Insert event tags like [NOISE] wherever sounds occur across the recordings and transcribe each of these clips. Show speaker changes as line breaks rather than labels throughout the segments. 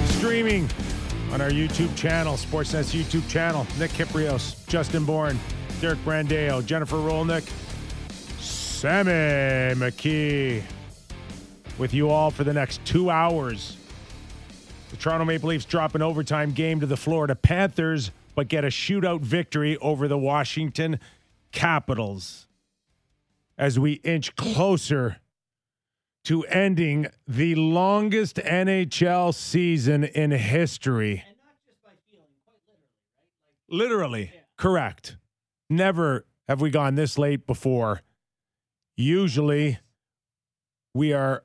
live streaming on our YouTube channel, Sportsnet's YouTube channel. Nick Kypreos, Justin Bourne, Derek Brandeo, Jennifer Rolnick, Sammy McKee with you all for the next two hours. The Toronto Maple Leafs drop an overtime game to the Florida Panthers, but get a shootout victory over the Washington Capitals as we inch closer to ending the longest NHL season in history. Literally, correct. Never have we gone this late before. Usually, we are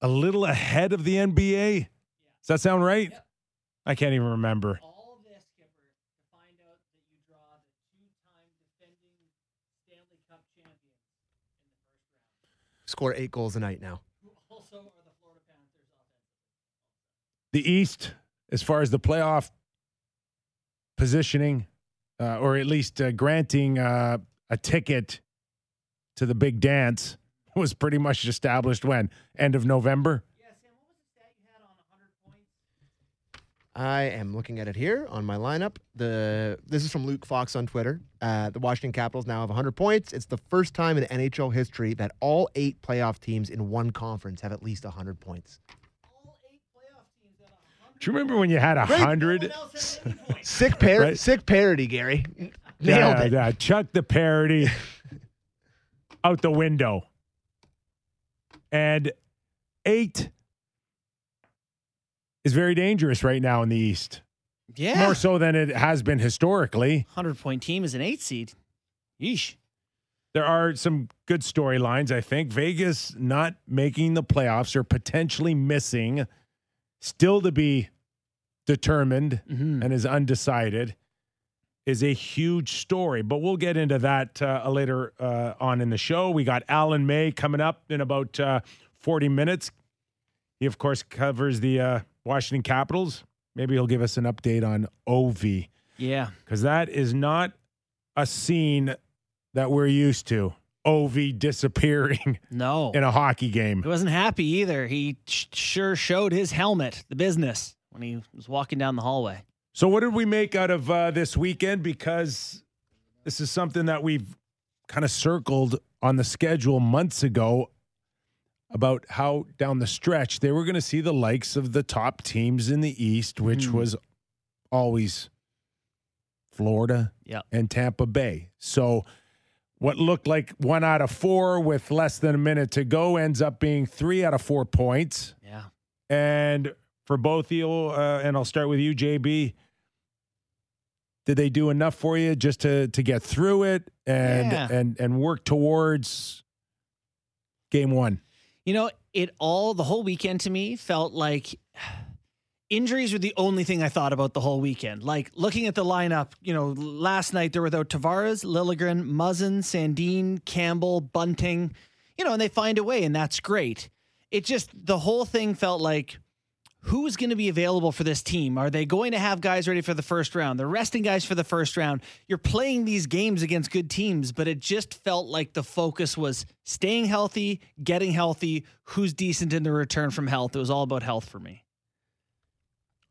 a little ahead of the NBA. Does that sound right? I can't even remember.
all of this, Skipper, to find out that you draw the two-time defending Stanley Cup champions in the first round,
Score eight goals a night now.
the
East, as far as the playoff positioning, uh, or at least uh, granting uh, a ticket to the big dance, [LAUGHS] was pretty much established when end of November.
Yeah, Sam, what was the stat you had on 100 points?
I am looking at it here on my lineup. The this is from Luke Fox on Twitter. Uh, the Washington Capitals now have 100 points. It's the first time in NHL history that all eight playoff teams in one conference have at least 100 points.
All eight playoff teams at 100
Do you remember when you had a hundred?
one else had any points.
Sick par-
Right.
sick parody, Gary. Nailed
Yeah,
it.
yeah, chuck the parody out the window. And eight is very dangerous right now in the East.
Yeah.
More so than it has been historically.
100 point team is an eight seed. Yeesh.
There are some good storylines, I think. Vegas not making the playoffs or potentially missing, still to be determined
Mhm.
and is undecided, is a huge story. But we'll get into that uh, later uh, on in the show. We got Alan May coming up in about uh, 40 minutes. He, of course, covers the uh, Washington Capitals. Maybe he'll give us an update on Ovi
Yeah.
because that is not a scene that we're used to. Ovi disappearing [LAUGHS]
No.
in a hockey game.
He wasn't happy either. He sh- sure showed his helmet, the business, when he was walking down the hallway.
So, what did we make out of uh, this weekend? Because this is something that we've kind of circled on the schedule months ago about how down the stretch they were going to see the likes of the top teams in the East, which
Mhm.
was always Florida
Yep.
and Tampa Bay. So, what looked like one out of four with less than a minute to go ends up being three out of four points.
Yeah.
And for both you, uh, and I'll start with you, JB. Did they do enough for you just to to get through it and
Yeah.
and and work towards game one?
You know, it all, the whole weekend to me felt like injuries were the only thing I thought about the whole weekend. Like looking at the lineup, you know, last night they're without Tavares, Liljegren, Muzzin, Sandin, Campbell, Bunting, you know, and they find a way, and that's great. It just, the whole thing felt like, who's going to be available for this team? Are they going to have guys ready for the first round? They're resting guys for the first round. You're playing these games against good teams, but it just felt like the focus was staying healthy, getting healthy, who's decent in the return from health. It was all about health for me.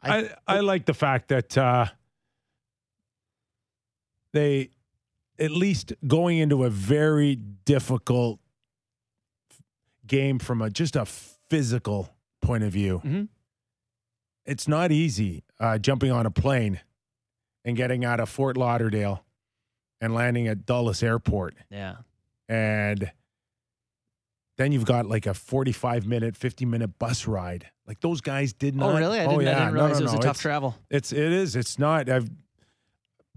I I like the fact that uh, they at least going into a very difficult game from a just a physical point of view.
Mhm.
It's not easy uh, jumping on a plane and getting out of Fort Lauderdale and landing at Dulles Airport,
Yeah.
and then you've got like a forty-five minute, fifty minute bus ride. Like those guys did not.
Oh, really? I
oh,
didn't,
yeah.
I didn't
No,
realize
no,
it was
no.
a tough
It's-
travel.
it's it is. It's not. I've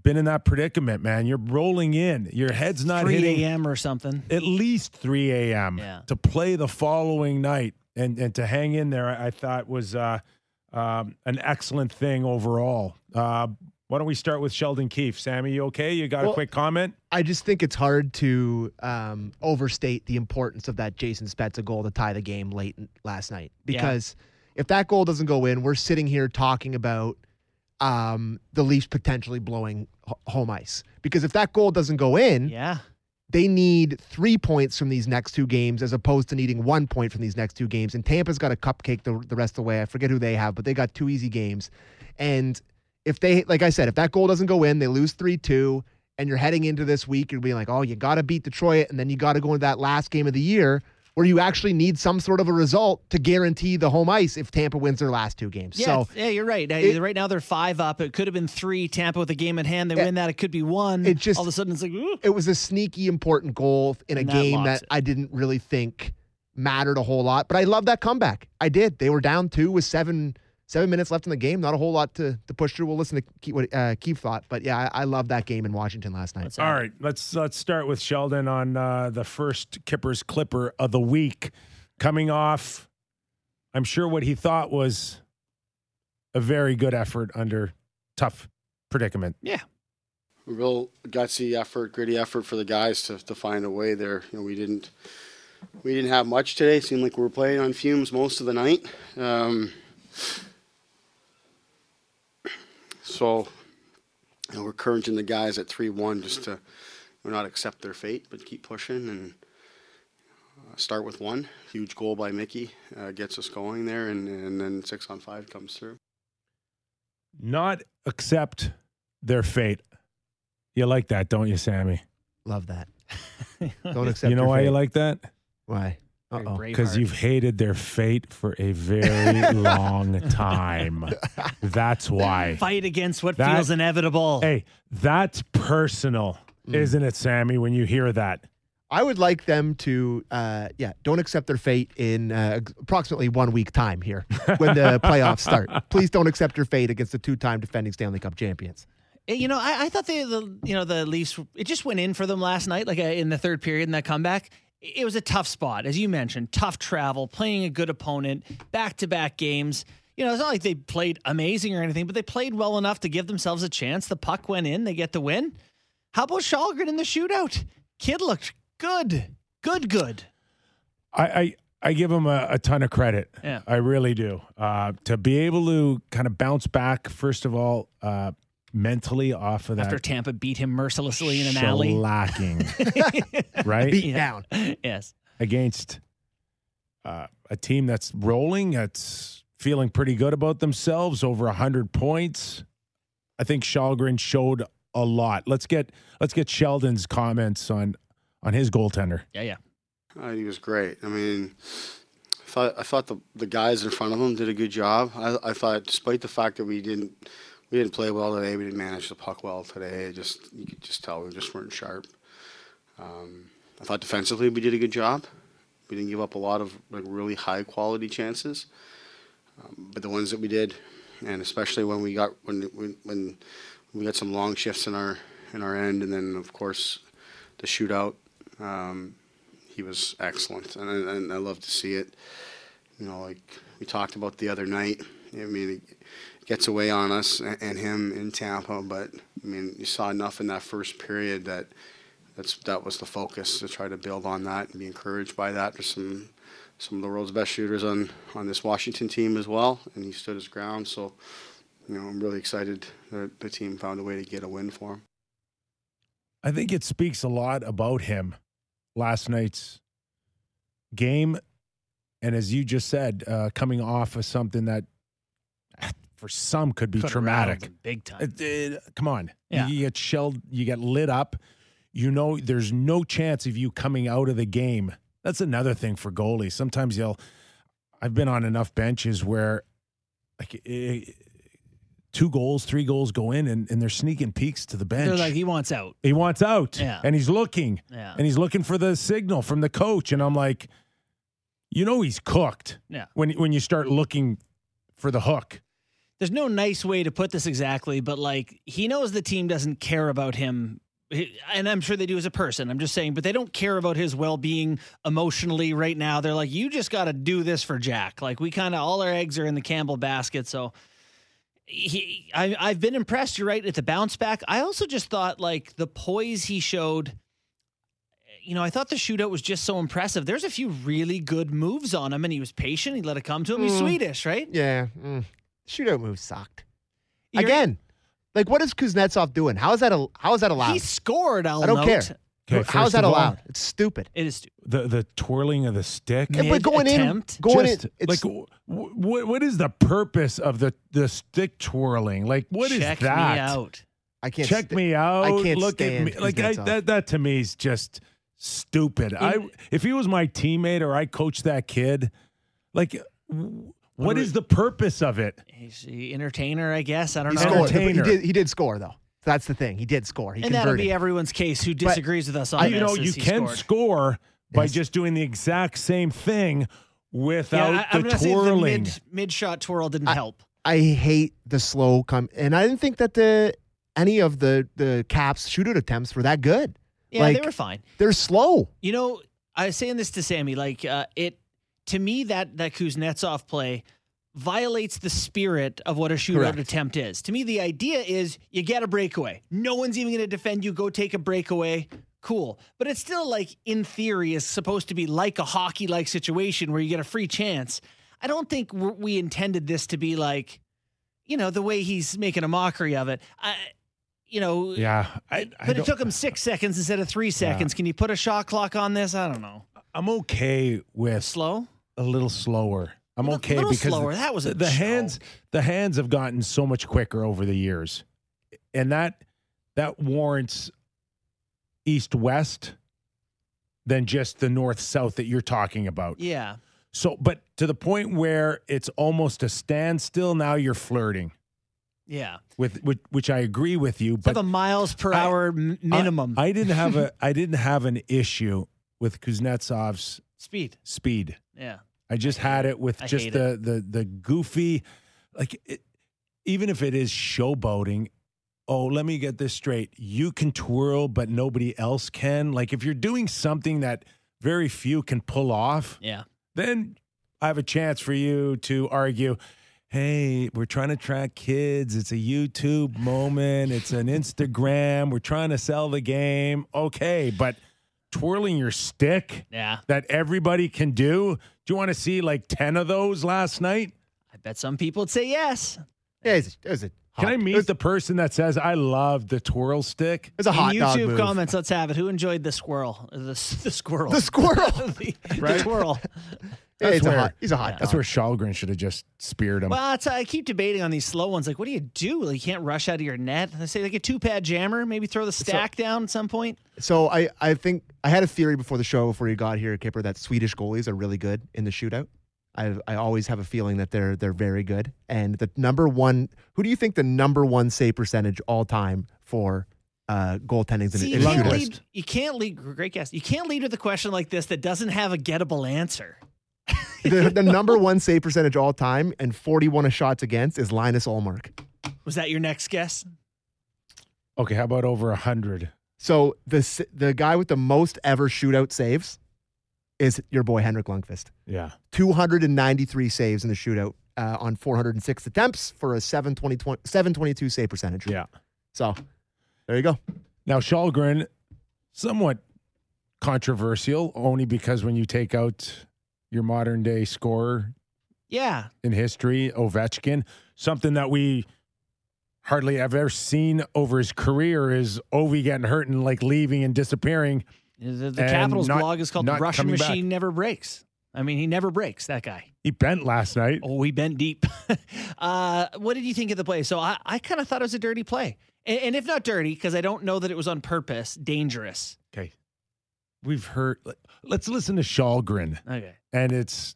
been in that predicament, man. You're rolling in. Your head's not
3
hitting
a.m. or something.
at least 3 a.m.
Yeah.
to play the following night and and to hang in there. I, I thought was uh, um, an excellent thing overall. Uh, why don't we start with Sheldon Keefe? Sammy, you okay? You got a quick comment?
I just think it's hard to um, overstate the importance of that Jason Spezza goal to tie the game late last night.
Yeah.
Because if that goal doesn't go in, we're sitting here talking about um, the Leafs potentially blowing home ice. Because if that goal doesn't go in,
Yeah.
They need three points from these next two games as opposed to needing one point from these next two games. And Tampa's got a cupcake the, the rest of the way. I forget who they have, but they got two easy games. And if they, like I said, if that goal doesn't go in, they lose 3 2, and you're heading into this week, you're being like, oh, you got to beat Detroit. And then you got to go into that last game of the year where you actually need some sort of a result to guarantee the home ice if Tampa wins their last two games.
Yeah,
so
yeah, you're right.
It-
right now they're five up. It could have been three. Tampa with a game at hand. They
Yeah.
win that. It could be one.
It just-
all of a sudden it's like, ooh.
it was a sneaky important goal in a
that
game that
it.
I didn't really think mattered a whole lot. But I love that comeback. I did. They were down two with seven seven minutes left in the game. Not a whole lot to, to push through. We'll listen to Keefe, what uh, Keefe thought. But yeah, I, I love that game in Washington last night.
What's
All
that?
right, let's let's start with Sheldon on uh, the first Kyper's Clipper of the week, coming off. I'm sure what he thought was a very good effort under tough predicament.
Yeah.
real gutsy effort, gritty effort for the guys to, to find a way there. You know, we didn't we didn't have much today. It Seemed like we were playing on fumes most of the night. Um, so you know, we're encouraging the guys at three one just to you know, not accept their fate, but keep pushing and uh, start with one huge goal by Mickey uh, gets us going there, and, and then six on five comes through.
Not accept their fate. You like that, don't you, Sammy?
Love that. [LAUGHS] Don't accept
you know
your
why
fate.
you like that?
Why?
Very
Uh-oh.
Because you've hated their fate for a very [LAUGHS] long time. That's why.
fight against what
That-
feels inevitable.
Hey, that's personal,
Mm.
isn't it, Sammy? When you hear that,
I would like them to, uh, yeah, don't accept their fate in uh, approximately one week time here when the [LAUGHS] playoffs start. Please don't accept your fate against the two-time defending Stanley Cup champions.
You know, I, I thought they, the you know the Leafs. It just went in for them last night, like uh, in the third period in that comeback. It was a tough spot, as you mentioned. Tough travel, playing a good opponent, back to back games. You know, it's not like they played amazing or anything, but they played well enough to give themselves a chance. The puck went in, they get the win. How about Källgren in the shootout? Kid looked good, good, good.
I I, I give him a, a ton of credit.
Yeah.
I really do. Uh, to be able to kind of bounce back, first of all, uh, mentally off of that
After Tampa beat him mercilessly in an alley.
shellacking, [LAUGHS] right?
Beat
Yeah.
down.
yes.
against uh, a team that's rolling, that's feeling pretty good about themselves, over 100 points. I think Källgren showed a lot. Let's get let's get Sheldon's comments on on his goaltender.
Yeah, yeah.
Uh, he was great. I mean, I thought I thought the the guys in front of him did a good job. I, I thought, despite the fact that we didn't we didn't play well today, we didn't manage the puck well today. Just you could just tell we just weren't sharp. Um, I thought defensively we did a good job. We didn't give up a lot of like really high quality chances, um, but the ones that we did, and especially when we got when when we got some long shifts in our in our end, and then of course the shootout. Um, he was excellent, and, I- and I love to see it. You know, like we talked about the other night. I mean, gets away on us and, him in Tampa, but I mean, you saw enough in that first period that that's that was the focus to try to build on that and be encouraged by that. There's some some of the world's best shooters on on this Washington team as well, and he stood his ground. So, you know, I'm really excited that the team found a way to get a win for him.
I think it speaks a lot about him last night's game. And as you just said, uh, coming off of something that for some could be
Could
traumatic.
Big time.
It- it- come on.
Yeah.
You get shelled, you get lit up. You know, there's no chance of you coming out of the game. That's another thing for goalies. Sometimes you'll, I've been on enough benches where like eh, two goals, three goals go in and, and they're sneaking peeks to the bench.
They're like, he wants out.
he wants out
Yeah.
and he's looking
Yeah.
and he's looking for the signal from the coach. And I'm like, you know, he's cooked
Yeah.
when, when you start looking for the hook.
There's no nice way to put this exactly, but like he knows the team doesn't care about him. And I'm sure they do as a person. I'm just saying, but they don't care about his well being emotionally right now. They're like, you just got to do this for Jack. Like, we kind of, all our eggs are in the Campbell basket. So he, I, I've been impressed. You're right at the bounce back. I also just thought, like, the poise he showed. You know, I thought the shootout was just so impressive. There's a few really good moves on him, and he was patient. He let it come to him. He's
Mm.
Swedish, right?
Yeah. Mm. Shootout move sucked.
You're-
Again, like what is Kuznetsov doing? How is that? A, how is that allowed?
He scored. I'll
I don't
note.
care.
Okay,
How's that
of all,
allowed? It's stupid.
It is stupid.
The the twirling of the stick.
Yeah, but going in, going
Just,
in, it's,
like w- w- what is the purpose of the the stick twirling? Like what is
Check
that?
me out.
I can't
Check
st-
me out.
I can't
Look at me. Like I, that that to me is just stupid. I if he was my teammate or I coached that kid, like w- what is the purpose of it?
He's the entertainer, I guess. I don't
He
know.
scored. He
Entertainer.
did. He did score though. That's the thing. He did score. He
and that'll
converted.
be everyone's case who disagrees with us on this.
you know,
is
you
he
can
scored.
score by
Yes.
just doing the exact same thing without
Yeah, I, I'm
the
gonna say the
twirling.
mid mid shot twirl didn't help.
I hate the slow come, and I didn't think that the any of the the Caps shootout attempts were that good.
Yeah,
like-
they were fine.
They're slow.
You know, I was saying this to Sammy, like uh, it to me that that Kuznetsov play violates the spirit of what a shootout
Correct.
attempt is. To me, the idea is you get a breakaway. No one's even going to defend you. Go take a breakaway. Cool. But it's still like in theory is supposed to be like a hockey like situation where you get a free chance. I don't think we're- intended this to be like, you know, the way he's making a mockery of it. I, you know,
yeah, I, I
but it took him six seconds instead of three seconds. Can you put a shot clock on this? I don't know.
I'm okay with
Slow?
A little slower. I'm
A
okay
little
because
slower. That was a
the, the hands the hands have gotten so much quicker over the years, and that that warrants east west than just the north south that you're talking about.
Yeah.
So, but to the point where it's almost a standstill. Now you're flirting
Yeah.
with, which, which I agree with you.
But a miles per
I-
hour minimum
I, I didn't have a [LAUGHS] I didn't have an issue with Kuznetsov's
speed.
speed.
Yeah.
I just had it with
I
just the, the the goofy, like it, even if it is showboating. Oh, let me get this straight. You can twirl, but nobody else can. Like if you're doing something that very few can pull off,
Yeah.
then I have a chance for you to argue. Hey, we're trying to track kids. It's a YouTube moment. It's an Instagram. We're trying to sell the game. Okay, but twirling your stick
Yeah.
that everybody can do. Do you want to see like 10 of those last night?
I bet some people would say yes.
Yeah, it was, it was a. Hot,
Can I meet
was,
the person that says, I love the twirl stick?
It was a hot
In
dog
YouTube
move.
comments, let's have it. Who enjoyed the squirrel? The, s- the squirrel.
The squirrel. [LAUGHS]
the, the twirl.
Yeah,
That's
he's a
where-
hot. He's a hot.
That's where Källgren should have just speared him.
Well, I keep debating on these slow ones. Like, what do you do? Like, you can't rush out of your net. I say like a two pad jammer. Maybe throw the stack down at some point.
So I, I think I had a theory before the show, before you got here, Kyper, that Swedish goalies are really good in the shootout. I I always have a feeling that they're they're very good. And the number one, who do you think the number one save percentage all time for uh, goaltending in,
See,
in
you
a
can't lead. You can't lead. Great guess. You can't lead with a question like this that doesn't have a gettable answer.
The, the number one save percentage all time and 41 shots against is Linus Ullmark.
Was that your next guess?
okay, how about over 100?
So the the guy with the most ever shootout saves is your boy Henrik Lundqvist.
Yeah.
293 saves in the shootout uh, on 406 attempts for a 720, 722 save percentage.
Yeah.
So there you go.
Now, Källgren, somewhat controversial, only because when you take out your modern day scorer
Yeah.
in history, Ovechkin, something that we hardly have ever seen over his career is Ovi getting hurt and like leaving and disappearing.
The, the
And
Capitals
not-
blog is called "The Russian
coming back.
Machine Never Breaks." I mean, he never breaks. That guy.
He bent last night.
Oh, we bent deep. [LAUGHS] uh, what did you think of the play? So I, I kind of thought it was a dirty play, and, and if not dirty, because I don't know that it was on purpose, dangerous.
Okay. We've heard, let's listen to Källgren.
Okay.
And it's,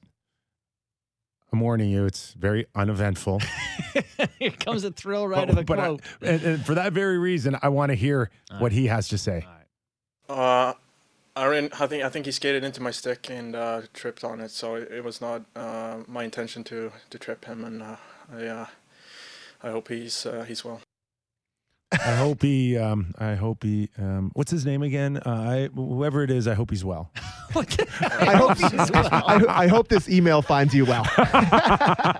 I'm warning you, it's very uneventful. [LAUGHS]
Here comes a thrill right
But-
of a
but I- and, and for that very reason, I want to hear what he has to say.
Uh, I ran. I think I think he skated into my stick and uh, tripped on it. So it, it was not uh, my intention to to trip him, and uh, I uh, I hope he's uh, he's well.
I hope he, um, I hope he, um, what's his name again? Uh, I, whoever it is, I hope he's well. [LAUGHS]
I hope, I, I hope this email finds you well. [LAUGHS]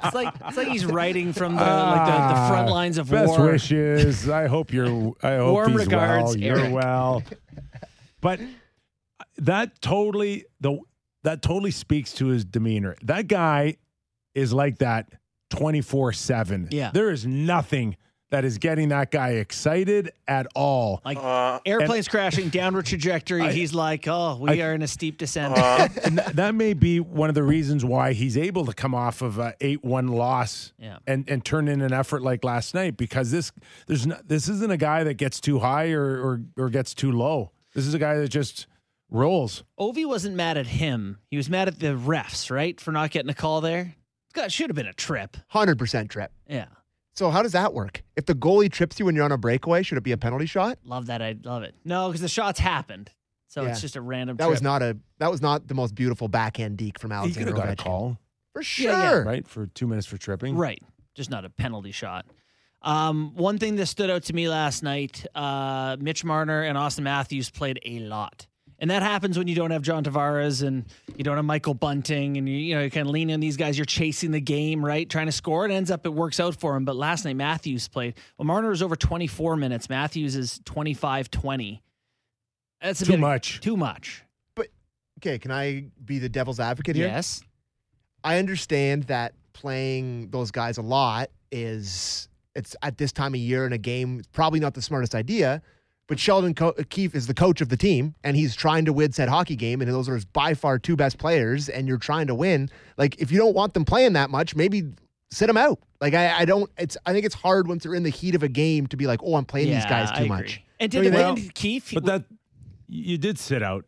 It's like it's like he's writing from the like the, the front
Ah,
lines of
Best
war.
wishes. [LAUGHS] I hope you're. I hope
Warm
he's
regards,
well. You're
Erik.
well. But that totally the that totally speaks to his demeanor. That guy is like that twenty four seven.
Yeah.
There is nothing that is getting that guy excited at all.
Like
Uh,
airplanes crashing, downward trajectory.
I-
he's like, oh, we
I-
are in a steep descent.
uh, [LAUGHS]
and th- that may be one of the reasons why he's able to come off of a eight-one loss
Yeah.
and and turn in an effort like last night because this there's no, this isn't a guy that gets too high or, or or gets too low. This is a guy that just rolls.
Ovi wasn't mad at him. He was mad at the refs, right, for not getting a call there. God, should have been a trip.
100% trip.
Yeah.
So how does that work? If the goalie trips you when you're on a breakaway, should it be a penalty shot?
Love that. I love it. No, because the shots happened. So
Yeah.
it's just a random
That
trip.
was not a that was not the most beautiful backhand deke from
He could
Alexander
have got a call,
For sure.
Yeah, yeah.
right, for two minutes for tripping.
Right. Just not a penalty shot. Um, one thing that stood out to me last night, uh, Mitch Marner and Auston Matthews played a lot. And that happens when you don't have John Tavares and you don't have Michael Bunting and you, you know, you kind of lean on these guys. You're chasing the game, right? Trying to score. It ends up, it works out for him. But last night, Matthews played. Well, Marner was over 24 minutes. Matthews is 25 20. That's a
Too
bit
much.
Too much.
But, okay, can I be the devil's advocate here?
Yes.
I understand that playing those guys a lot is it's at this time of year in a game probably not the smartest idea. But Sheldon Co- Keefe is the coach of the team, and he's trying to win said hockey game, and those are his by far two best players, and you're trying to win. Like if you don't want them playing that much, maybe sit them out. Like I, I don't. It's I think it's hard once they're in the heat of a game to be like, oh, I'm playing these guys too much.
And
Don't
did
you
the
think?
Keefe?
But that you did sit out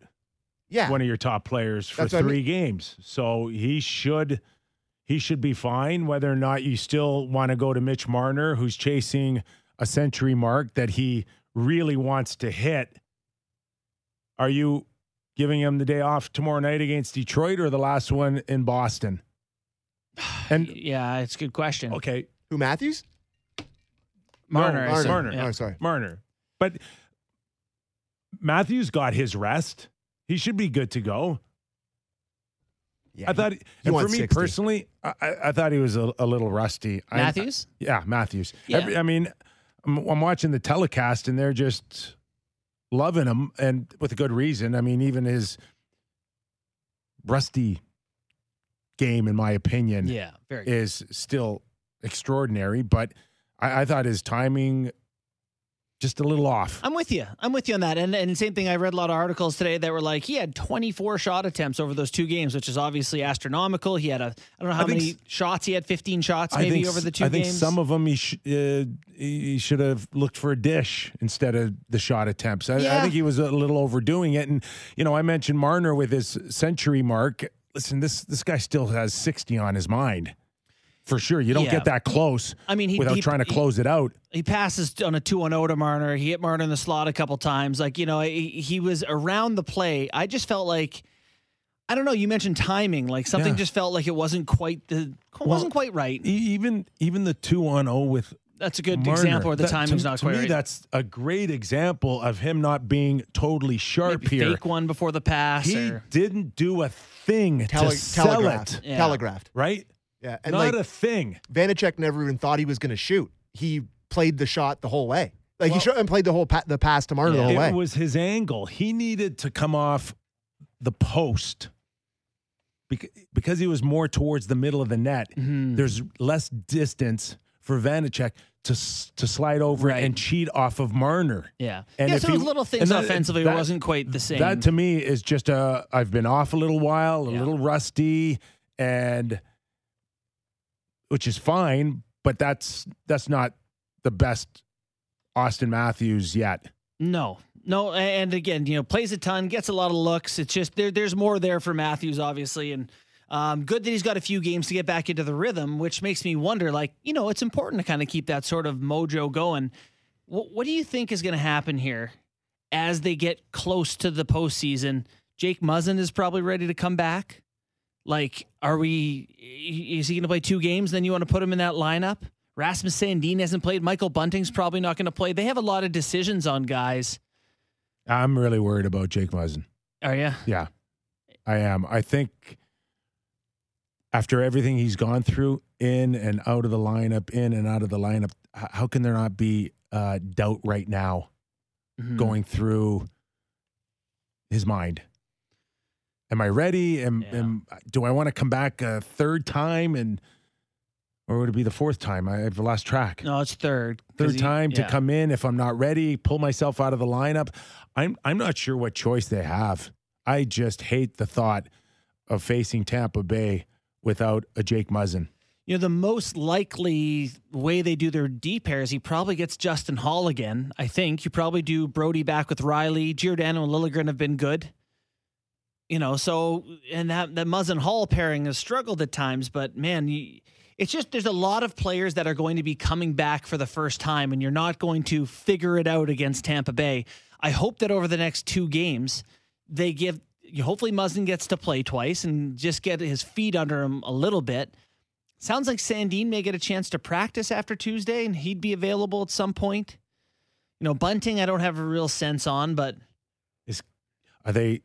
Yeah,
one of your top players for
That's what I
three games, so he should he should be fine. Whether or not you still want to go to Mitch Marner, who's chasing a century mark that he really wants to hit, are you giving him the day off tomorrow night against Detroit or the last one in Boston? [SIGHS] And
yeah, it's a good question.
okay,
who Matthews?
Marner. I
Marner.
said,
Marner.
yeah.
Oh, sorry.
Marner. But Matthews got his rest. He should be good to go.
Yeah,
I thought, and for me
60.
personally, I, I I thought he was a, a little rusty. I-
Matthews?
yeah, Matthews.
Yeah.
Every- I mean, I'm, I'm watching the telecast and they're just loving him, and with a good reason. I mean, even his rusty game, in my opinion,
yeah, very
is still extraordinary. But I, I thought his timing just a little off.
I'm with you. I'm with you on that. And and same thing. I read a lot of articles today that were like he had 24 shot attempts over those two games, which is obviously astronomical. He had a I don't know how many
s-
shots he had. 15 shots maybe
think
over the two
I think
games.
some of them he, sh- uh, he should have looked for a dish instead of the shot attempts. I, I think he was a little overdoing it. And you know, I mentioned Marner with his century mark. Listen, this this guy still has sixty on his mind for sure. You don't
Yeah.
get that close
I mean, he
without
he,
trying to
he-
close it out.
He passes on a two on zero to Marner. He hit Marner in the slot a couple times. Like you know, he, he was around the play. I just felt like. I don't know. You mentioned timing. Like something
Yeah.
just felt like it wasn't quite the wasn't quite right.
Even even the two on zero with
That's a good
Marner,
example where the
that-
timing's
to,
not
to
quite
me,
right.
That's a great example of him not being totally sharp
Maybe
here.
fake one before the pass.
He
or,
didn't do a thing
Tele-
to sell
telegraphed.
it,
Yeah.
Telegraphed.
right?
Yeah, and
not
like
a thing.
Vanecek never even thought he was going to shoot. He played the shot the whole way. Like
Well-
he shot and played the whole pa- the pass to Marner the
Yeah.
whole way.
It was his angle. He needed to come off the post because, because he was more towards the middle of the net.
Mhm.
There's less distance for Vanecek to to slide over
Right.
and cheat off of Marner.
Yeah.
And
yeah,
if
so those
he-
little things
that-
offensively
that-
wasn't quite the same.
That to me is just a I've been off a little while, a
Yeah.
little rusty, and which is fine, but that's that's not the best Auston Matthews yet.
no. No, and again, you know, plays a ton, gets a lot of looks. It's just there there's more there for Matthews, obviously, and um, good that he's got a few games to get back into the rhythm, which makes me wonder, like, you know, it's important to kind of keep that sort of mojo going. What, what do you think is going to happen here as they get close to the postseason? Jake Muzzin is probably ready to come back. Like, are we? Is he going to play two games? Then you want to put him in that lineup? Rasmus Sandin hasn't played. Michael Bunting's probably not going to play. They have a lot of decisions on guys.
I'm really worried about Jake Muzzin.
Are you?
Yeah, I am. I think after everything he's gone through, in and out of the lineup, in and out of the lineup, how can there not be uh, doubt right now
Mhm.
going through his mind? Am I ready? Am,
Yeah.
am do I want to come back a third time and or would it be the fourth time? I, I've lost track.
No, it's third.
Third
he-
time to come in if I'm not ready, pull myself out of the lineup. I'm I'm not sure what choice they have. I just hate the thought of facing Tampa Bay without a Jake Muzzin.
You know, the most likely way they do their D pairs, he probably gets Justin Holl again. I think you probably do Brodie back with Rielly. Giordano and Liljegren have been good. You know, so and that that Muzzin Holl pairing has struggled at times, but man, you, it's just there's a lot of players that are going to be coming back for the first time, and you're not going to figure it out against Tampa Bay. I hope that over the next two games, they give. Hopefully, Muzzin gets to play twice and just get his feet under him a little bit. Sounds like Sandin may get a chance to practice after Tuesday, and he'd be available at some point. You know, Bunting, I don't have a real sense on, but is
Are they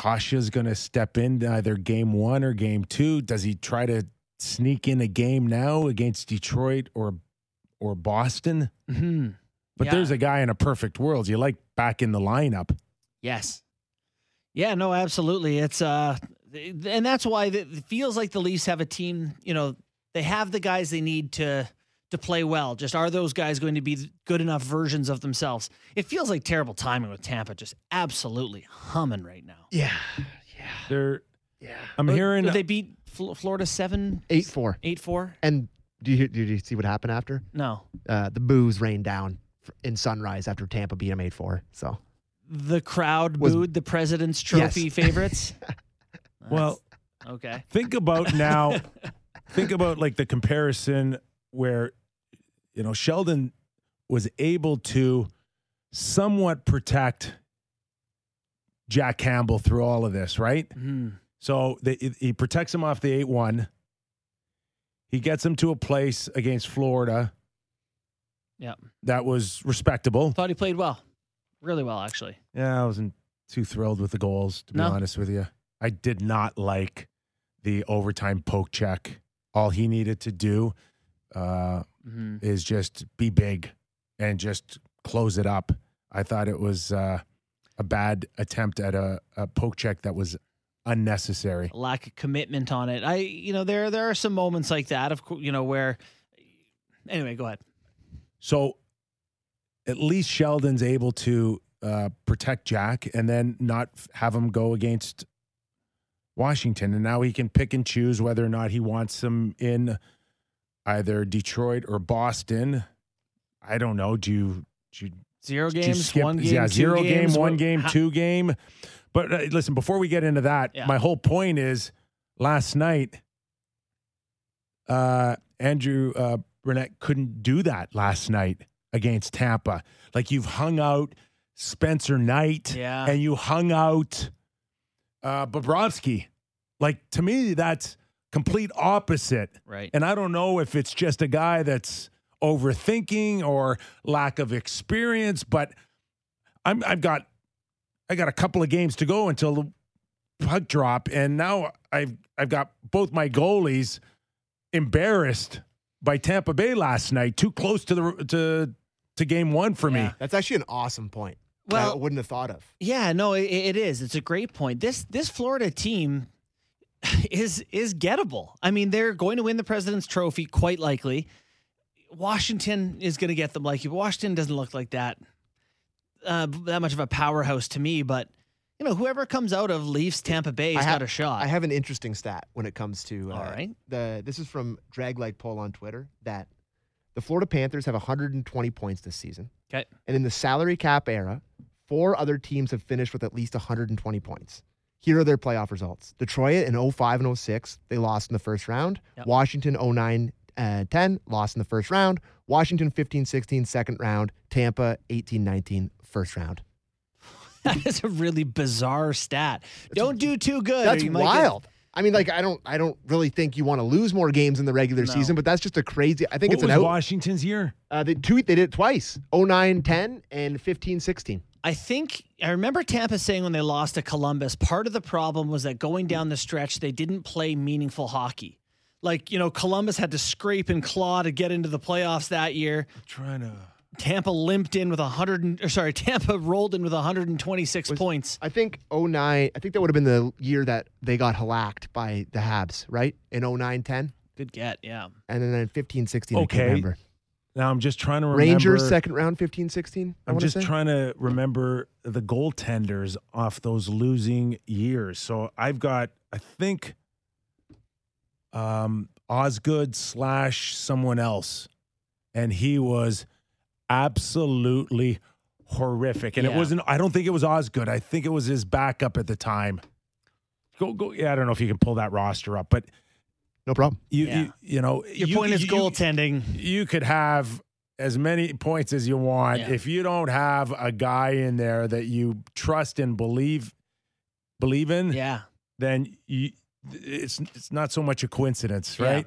Kase's going to step in either game one or game two? Does he try to sneak in a game now against Detroit or or Boston?
mhm,
But
Yeah.
there's a guy in a perfect world you like back in the lineup.
yes, yeah, no, absolutely. It's uh, and that's why it feels like the Leafs have a team. You know, they have the guys they need to to play well. Just are those guys going to be good enough versions of themselves? It feels like terrible timing with Tampa, just absolutely humming right now.
Yeah. Yeah.
They're
Yeah.
I'm
But-
hearing
but they beat Fl- Florida seven
Eight four.
eight four.
And do you did you see what happened after?
No,
Uh, the booze rained down in Sunrise after Tampa beat them eight four. So
the crowd
Was-
booed the President's Trophy
Yes.
favorites. [LAUGHS]
well.
okay.
think about now [LAUGHS] think about like the comparison where you know Sheldon was able to somewhat protect Jack Campbell through all of this, right?
Mhm.
So the, he protects him off the 8 1. He gets him to a place against Florida
Yeah.
that was respectable.
Thought he played well, really well actually.
Yeah, I wasn't too thrilled with the goals, to be
No?
honest with you. I did not like the overtime poke check. All he needed to do uh,
hmm
is just be big and just close it up. I thought it was uh, a bad attempt at a, a poke check that was unnecessary.
Lack of commitment on it. I, you know, there there are some moments like that. Of course, you know where. Anyway, go ahead.
So at least Sheldon's able to uh, protect Jack and then not have him go against Washington. And now he can pick and choose whether or not he wants him in either Detroit or Boston. I don't know. Do you, do you
Zero
do you
games,
skip-
one game,
yeah, zero
games,
game, one
what-
game,
how-
two game. But uh, listen, before we get into that,
Yeah.
my whole point is last night, uh, Andrew uh, Brunette couldn't do that last night against Tampa. Like you've hung out Spencer Knight
Yeah.
and you hung out uh, Bobrovsky. Like to me, that's complete opposite.
Right.
And I don't know if it's just a guy that's overthinking or lack of experience, but I'm I've got I got a couple of games to go until the puck drop, and now I've I've got both my goalies embarrassed by Tampa Bay last night, too close to the to to game one for me.
That's actually an awesome point. that I
Well,
wouldn't have thought of.
Yeah, no, it, it is. It's a great point. This this Florida team [LAUGHS] is is gettable. I mean, they're going to win the President's Trophy quite likely. Washington is going to get them like you. Washington doesn't look like that uh, that much of a powerhouse to me, but you know, whoever comes out of Leafs Tampa Bay has
ha-
got a shot.
I have an interesting stat when it comes to uh,
All right.
the this is from Drag Draglight Poll on Twitter that the Florida Panthers have 120 points this season.
Okay.
And in the salary cap era, four other teams have finished with at least 120 points. Here are their playoff results. Detroit in 05 and 06, they lost in the first round.
Yep.
Washington 09 uh, 10, lost in the first round. Washington 15 16, second round. Tampa 18 19, first round. [LAUGHS]
that is a really bizarre stat. Don't do too good.
That's
you might get-
wild. I mean, like I don't, I don't really think you want to lose more games in the regular
No.
season, but that's just a crazy. I think
What
it's
was
an out.
Washington's year?
Uh, they two, they did it twice: 09 10 and 15 16.
I think I remember Tampa saying when they lost to Columbus, part of the problem was that going down the stretch, they didn't play meaningful hockey. Like, you know, Columbus had to scrape and claw to get into the playoffs that year.
trying to.
Tampa limped in with 100, and- or sorry, [LAUGHS] Tampa rolled in with 126 points.
I think 09, I think that would have been the year that they got hacked by the Habs, right? In 09 10.
Good get. Yeah.
and then 15 16 I
Okay.
can't remember.
Now I'm just trying to remember.
Rangers second round 15 16 I
I'm just
say.
trying to remember the goaltenders off those losing years. So I've got, I think, um, Osgood slash someone else, and he was absolutely horrific. And it wasn't. I don't think it was Osgood. I think it was his backup at the time. Go go. Yeah, I don't know if you can pull that roster up, but
no problem
you
Yeah.
you, you know
Your
you,
point is
you-
goaltending.
you could have as many points as you want
Yeah.
if you don't have a guy in there that you trust and believe believe in
Yeah.
then you it's it's not so much a coincidence
Yeah.
right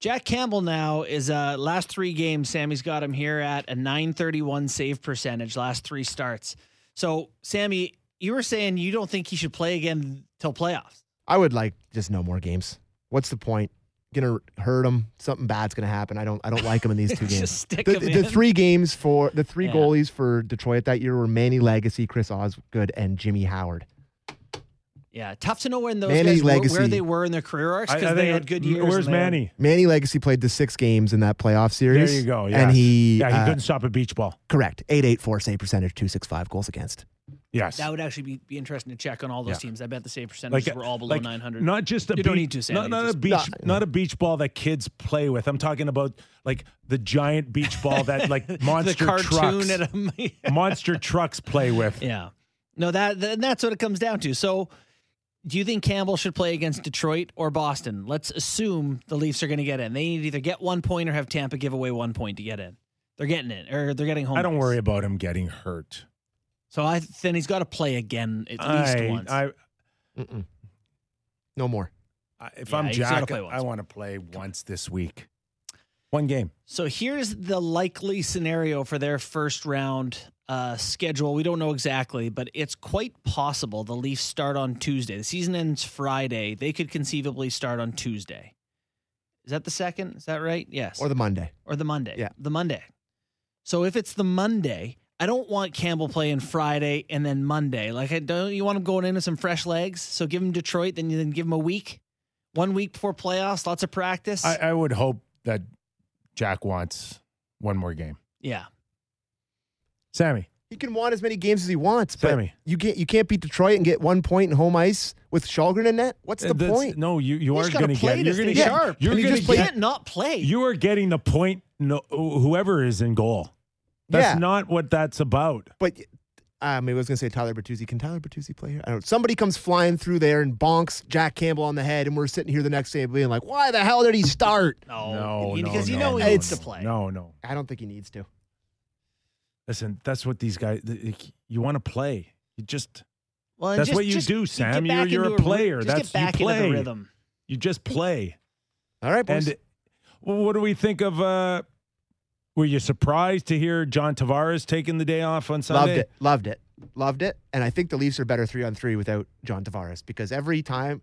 Jack Campbell now is uh last three games. Sammy's got him here at a 931 save percentage last three starts. So Sammy, you were saying you don't think he should play again till playoffs.
I would like just no more games. What's the point? Gonna hurt him. Something bad's gonna happen. I don't. I don't like him in these [LAUGHS] two games.
Just stick
the,
him
the
in.
three games for the three
Yeah.
goalies for Detroit that year were Manny Legace, Chris Osgood, and Jimmy Howard.
Yeah, tough to know when those
Manny
guys were, where they were in their career arcs
I- I
because they had good years.
where's
and had-
manny
Manny Legace played the six games in that playoff series.
there you go yeah
And he,
yeah he
uh,
couldn't stop a beach ball
correct eight eight four save percentage, two six five goals against.
Yes
That would actually be, be interesting to check on all those
Yeah.
teams. I bet the save percentages
like
were all below
like
900.
not just a
You don't
beach-
need to, Sammy,
not, not a beach
No.
not a beach ball that kids play with i'm talking about like the giant beach ball that [LAUGHS] like monster trucks
a [LAUGHS]
monster trucks play with
Yeah. No, that th- that's what it comes down to. So, do you think Campbell should play against Detroit or Boston? Let's assume the Leafs are going to get in. They need to either get one point or have Tampa give away one point to get in. They're getting it, or they're getting home.
i don't
ice.
worry about him getting hurt
So I then he's got to play again at least
I,
once.
I,
Mm-mm. No more.
I- if
Yeah,
I'm
he's gotta
Jack,
play once.
I want to play once this week. One game.
So here's the likely scenario for their first round uh, schedule. We don't know exactly, but it's quite possible the Leafs start on Tuesday. The season ends Friday. They could conceivably start on Tuesday. Is that the second? Is that right? Yes.
Or the Monday.
or the Monday.
Yeah.
The Monday. So if it's the Monday, I don't want Campbell playing Friday and then Monday. Like I don't you want him going in with some fresh legs? So give him Detroit, then you then give him a week. One week before playoffs, lots of practice.
I, I would hope that Jack wants one more game.
yeah.
Sammy,
He can want as many games as he wants, but
Sammy.
you can't you can't beat Detroit and get one point in home ice with Källgren in net. What's the
Uh, that's-
point?
No, you, you
You
are
just gotta
going to
play
get. You're going to
stay
get.
sharp.
You're
And you
going to
play-
You
get.
can't not play.
You are getting the point. No, whoever is in goal. That's
Yeah.
not what that's about.
But um, I was going to say Tyler Bertuzzi. Can Tyler Bertuzzi play here? I don't. know. Somebody comes flying through there and bonks Jack Campbell on the head, and we're sitting here the next day being like, "Why the hell did he start?"
no,
No, no,
because you know
no,
he needs to play.
No, no.
I don't think he needs to.
Listen, that's what these guys. You want to play. You just.
Well,
That's
just-
what you
just
do,
get
Sam.
back
You're- you're a player.
Just
That's-
get
you
back into
play.
the rhythm.
You just play.
All right, boys.
And well, what do we think of? uh Were you surprised to hear John Tavares taking the day off on Sunday?
Loved it. Loved it. Loved it. And I think the Leafs are better three on three without John Tavares because every time,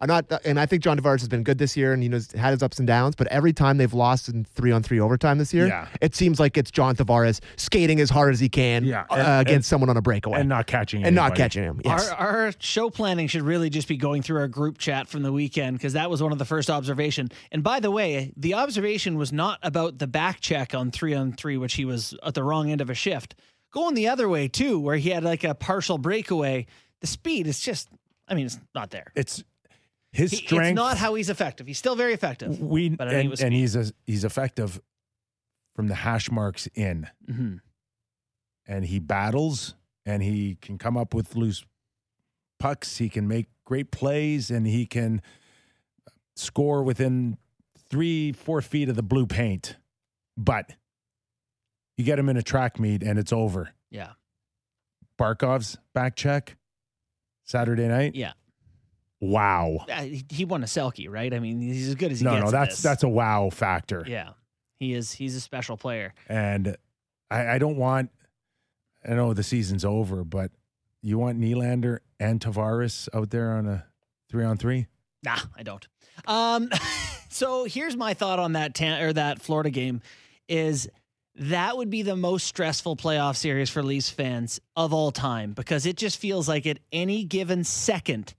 I'm not, and I think John Tavares has been good this year and he knows had his ups and downs. But every time they've lost in three on three overtime this year,
Yeah.
it seems like it's John Tavares skating as hard as he can
Yeah.
uh,
And- and-
against someone on a breakaway
and not catching
and not catching him. Yes.
Our, our show planning should really just be going through our group chat from the weekend because that was one of the first observation. And by the way, the observation was not about the back check on three on three, which he was at the wrong end of a shift. Going the other way too, where he had like a partial breakaway. The speed is just, I mean, it's not there.
It's his
He-
strength.
it's not how he's effective. He's still very effective.
we
but I think it
and, and he's a, he's effective from the hash marks in,
hmm
and he battles, and he can come up with loose pucks. He can make great plays, and he can score within three four feet of the blue paint. But you get him in a track meet, and it's over.
Yeah.
Barkov's back check Saturday night.
Yeah.
Wow.
Uh, he- won a Selke, right? I mean, he's as good as he
No,
gets.
no,
at
that's that's a wow factor.
yeah. He is. He's a special player.
And I, I don't want. I know the season's over, but you want Nylander and Tavares out there on a three on three.
Nah, I don't. Um, [LAUGHS] so here's my thought on that tan- or that Florida game is that would be the most stressful playoff series for Leafs fans of all time because it just feels like at any given second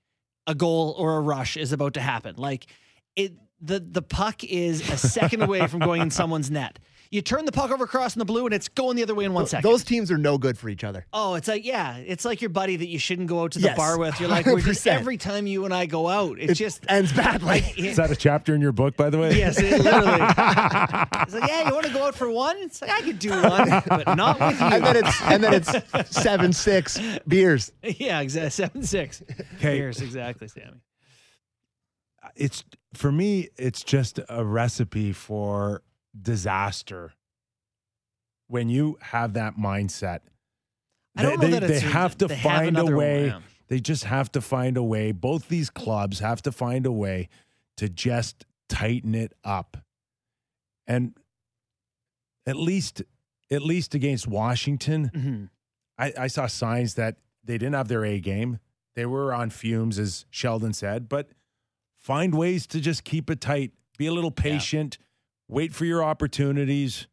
a goal or a rush is about to happen. Like it the the puck is a second away from going in someone's net. You turn the puck over across in the blue, and it's going the other way in one second.
Those teams are no good for each other.
Oh, it's like yeah, it's like your buddy that you shouldn't go out to the
Yes,
bar with. You're like, we're just [LAUGHS] every time you and I go out, it's
It
just
ends badly. [LAUGHS]
Is that a chapter in your book, by the way?
yes, it literally. [LAUGHS] it's like, yeah, you want to go out for one? It's like I could do one, but not with you.
and then it's and then it's seven six beers.
yeah, exactly. Seven six.
Okay.
Years exactly, Sammy.
it's for me it's just a recipe for disaster when you have that mindset
I don't
they,
know that
they
it's
have to
they have
find a way
one.
they just have to find a way both these clubs have to find a way to just tighten it up and at least at least against washington
Mhm.
I, I saw signs that they didn't have their A game. They were on fumes, as Sheldon said, but find ways to just keep it tight. Be a little patient, wait for your opportunities,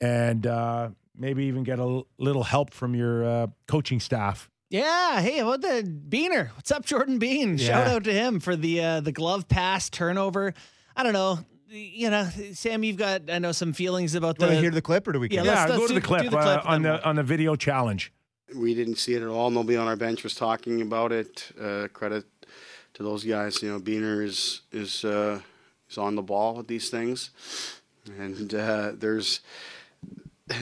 and uh, maybe even get a l- little help from your uh, coaching staff.
Yeah. Hey, how about the Beaner? What's up, Jordan Bean? Shout out to him for the uh, the glove pass turnover. I don't know. You know, Sam, you've got I know some feelings about
Do you want
the
to hear the clip or do we?
Yeah,
care?
let's-
yeah, go
let's
to
do-
the clip,
the clip
uh, on
then
the on the video challenge.
we didn't see it at all. Nobody on our bench was talking about it. Uh, credit to those guys. You know, Beaner is is uh, is on the ball with these things, and uh, there's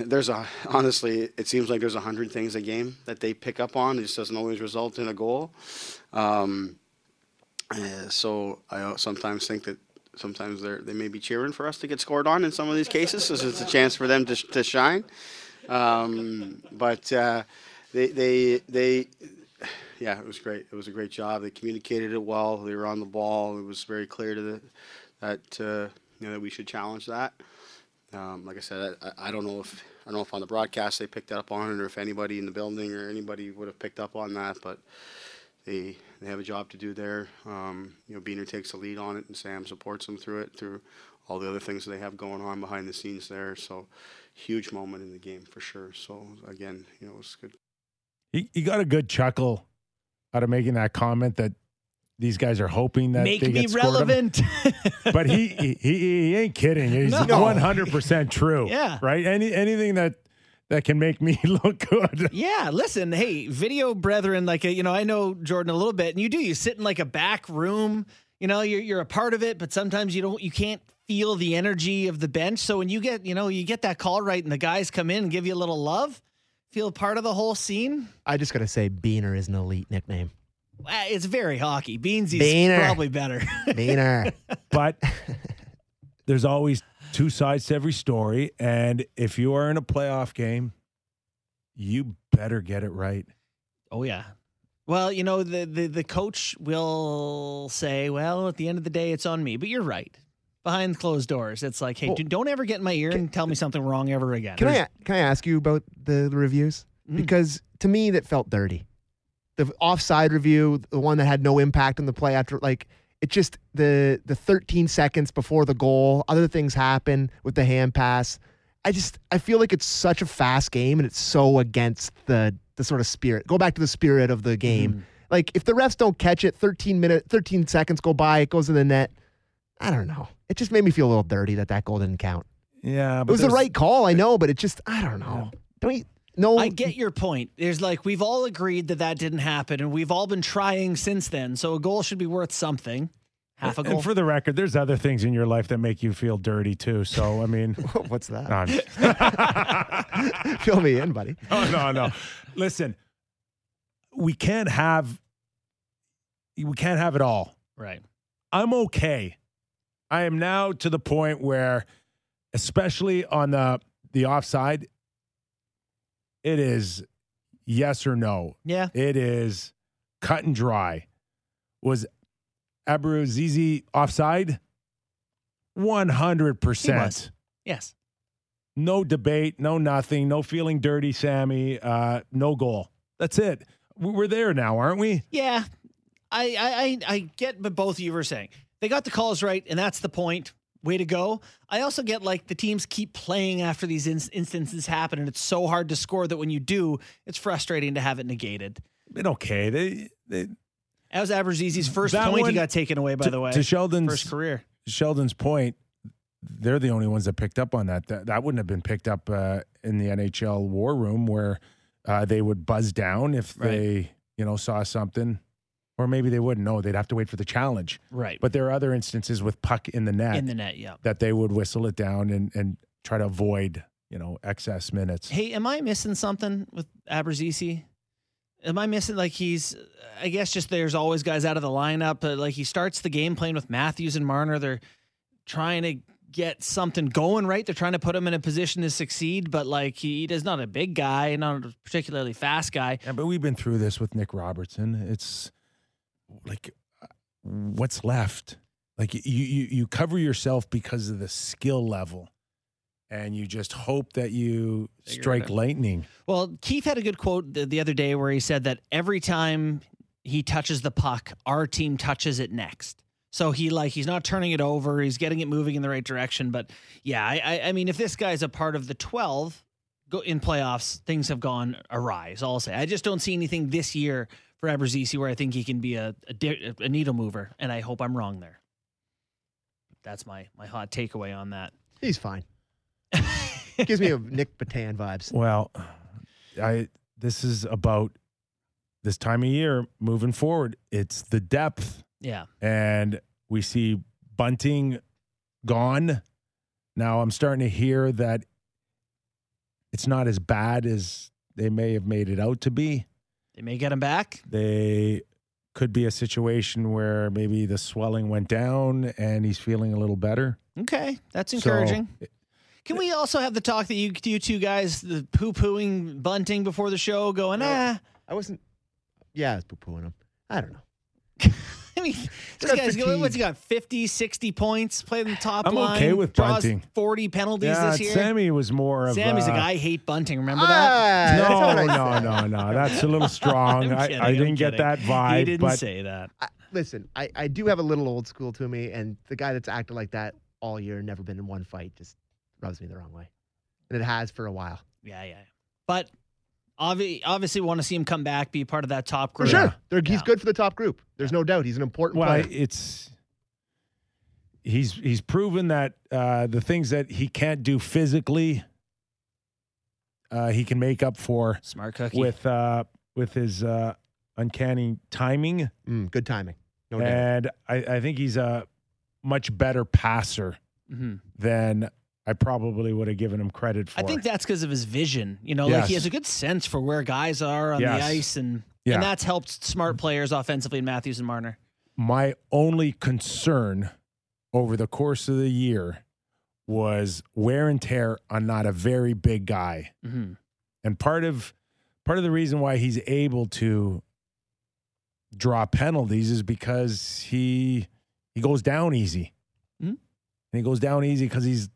there's a honestly, it seems like there's a hundred things a game that they pick up on. It just doesn't always result in a goal. Um, uh, so I sometimes think that sometimes they they may be cheering for us to get scored on in some of these cases, so it's a chance for them to to shine. Um, but uh, they they they yeah, it was great. It was a great job. They communicated it well. They were on the ball. It was very clear to the that uh, you know that we should challenge that. Um, like I said, I, I don't know if I don't know if on the broadcast they picked up on it or if anybody in the building or anybody would have picked up on that, but they they have a job to do there. Um, you know, Beaner takes the lead on it, and Sam supports them through it through all the other things they have going on behind the scenes there. So, huge moment in the game for sure. So again, you know, it was good.
You, you got a good chuckle out of making that comment that these guys are hoping that
make
they
me
get
relevant. [LAUGHS]
but he, he he he ain't kidding. He's one hundred percent true.
Yeah.
Right. Any anything that that can make me [LAUGHS] look good.
Yeah, listen, hey, video brethren, like, you know, I know Jordan a little bit, and you do, you sit in like a back room, you know, you're, you're a part of it, but sometimes you don't, you can't feel the energy of the bench. So when you get, you know, you get that call right and the guys come in and give you a little love, feel part of the whole scene.
I just gotta say, Beaner is an elite nickname.
Uh, It's very hockey. Beansy's
Beaner.
probably better. [LAUGHS]
Beaner.
But there's always two sides to every story, and if you are in a playoff game, you better get it right.
oh, yeah. Well, you know, the, the, the coach will say, well, at the end of the day, it's on me. But you're right. Behind closed doors, it's like, hey,
Well,
do- don't ever get in my ear and tell me something wrong ever again.
Can I can I ask you about the, the reviews?
Mm.
Because to me, that felt dirty. The offside review, the one that had no impact on the play after, like it just the the 13 seconds before the goal. Other things happen with the hand pass. I just I feel like it's such a fast game and it's so against the the sort of spirit. Go back to the spirit of the game.
Mm.
Like if the refs don't catch it, 13 minute 13 seconds go by, it goes in the net. I don't know. It just made me feel a little dirty that that goal didn't count.
Yeah,
It was the right call, I know, but it just I don't know. Don't you no
I get your point. There's like we've all agreed that that didn't happen, and we've all been trying since then. So a goal should be worth something. Half a goal.
And for the record, there's other things in your life that make you feel dirty too. So I mean, [LAUGHS]
What's that?
I'm- [LAUGHS]
Fill me in, buddy.
no, [LAUGHS] oh, no, no. Listen, we can't have we can't have it all.
right.
I'm okay. I am now to the point where, especially on the the offside, it is yes or no.
Yeah.
It is cut and dry. Was Abruzzese offside? One hundred
He
percent.
was. Yes.
No debate. No nothing. No feeling dirty, Sammy. Uh, no goal. That's it. We- We're there now, aren't we?
Yeah. I, I I I get what both of you were saying. They got the calls right, and that's the point. Way to go. I also get like the teams keep playing after these in- instances happen, and it's so hard to score that when you do, it's frustrating to have it negated.
Been okay. They, they
That was Abruzzese's first
That
point.
one-
he got taken away, by
to,
the way.
to Sheldon's
first career.
Sheldon's point, they're the only ones that picked up on that. That, that wouldn't have been picked up uh, in the NHL war room where uh, they would buzz down if
Right.
they, you know, saw something, or maybe they wouldn't know. They'd have to wait for the challenge.
Right.
But there are other instances with puck in the net
in the net, yeah.
that they would whistle it down and and try to avoid, you know, excess minutes.
Hey, am I missing something with Abruzzese? Am I missing like he's? I guess just there's always guys out of the lineup. But like he starts the game playing with Matthews and Marner. They're trying to get something going right. They're trying to put him in a position to succeed. But like he is not a big guy, not a particularly fast guy.
Yeah, but we've been through this with Nick Robertson. It's like uh, what's left? Like you you you cover yourself because of the skill level. And you just hope that you
Figure
strike lightning.
Well, Keefe had a good quote the, the other day where he said that every time he touches the puck, our team touches it next. So he like he's not turning it over, he's getting it moving in the right direction. But yeah, I I, I mean, if this guy's a part of the twelve go in playoffs, things have gone awry. So I'll say I just don't see anything this year for Abruzzese where I think he can be a a, a needle mover, and I hope I'm wrong there. That's my my hot takeaway on that.
He's fine. [LAUGHS] Gives me a Nick Petan vibes.
Well, I this is about this time of year moving forward. It's the depth
Yeah,
and we see bunting gone. Now I'm starting to hear that it's not as bad as they may have made it out to be.
They may get him back.
They could be a situation where maybe the swelling went down and he's feeling a little better.
Okay, that's
So,
encouraging. Can we also have the talk that you you two guys the poo pooing bunting before the show, going ah?
I wasn't. Yeah, I was poo pooing him. I don't know. [LAUGHS]
I mean, this
got
guy's going. What's he
fatigue.
got? 50, 60 points. Played in the top
I'm
line.
okay with
draws
bunting.
Forty penalties
yeah,
this year.
Sammy was more of
Sammy's a guy I hate bunting. Remember that?
Ah, that's
No, no, no, no. That's a little [LAUGHS] strong.
I'm kidding,
I
I'm
didn't get that vibe.
He didn't
but
say that.
I, listen, I, I do have a little old school to me, and the guy that's acted like that all year, never been in one fight, just rubs me the wrong way. And it has for a while.
Yeah, yeah. But obvi- obviously, want to see him come back, be part of that top group.
For
group.
sure. They're, he's
Yeah.
good for the top group. There's no doubt. He's an important
well,
player.
it's he's he's proven that uh, the things that he can't do physically, uh, he can make up for
Smart cookie.
with uh, with his uh, uncanny timing,
Mm, good timing. No doubt.
and I, I think he's a much better passer
hmm
than I probably would have given him credit for.
I think that's because of his vision. You know, like he has a good sense for where guys are on
Yes.
the ice, and
Yeah.
and that's helped smart players offensively in Matthews and Marner.
my only concern over the course of the year was wear and tear on not a very big guy.
hmm
And part of part of the reason why he's able to draw penalties is because he he goes down easy.
Mhm.
And he goes down easy because he's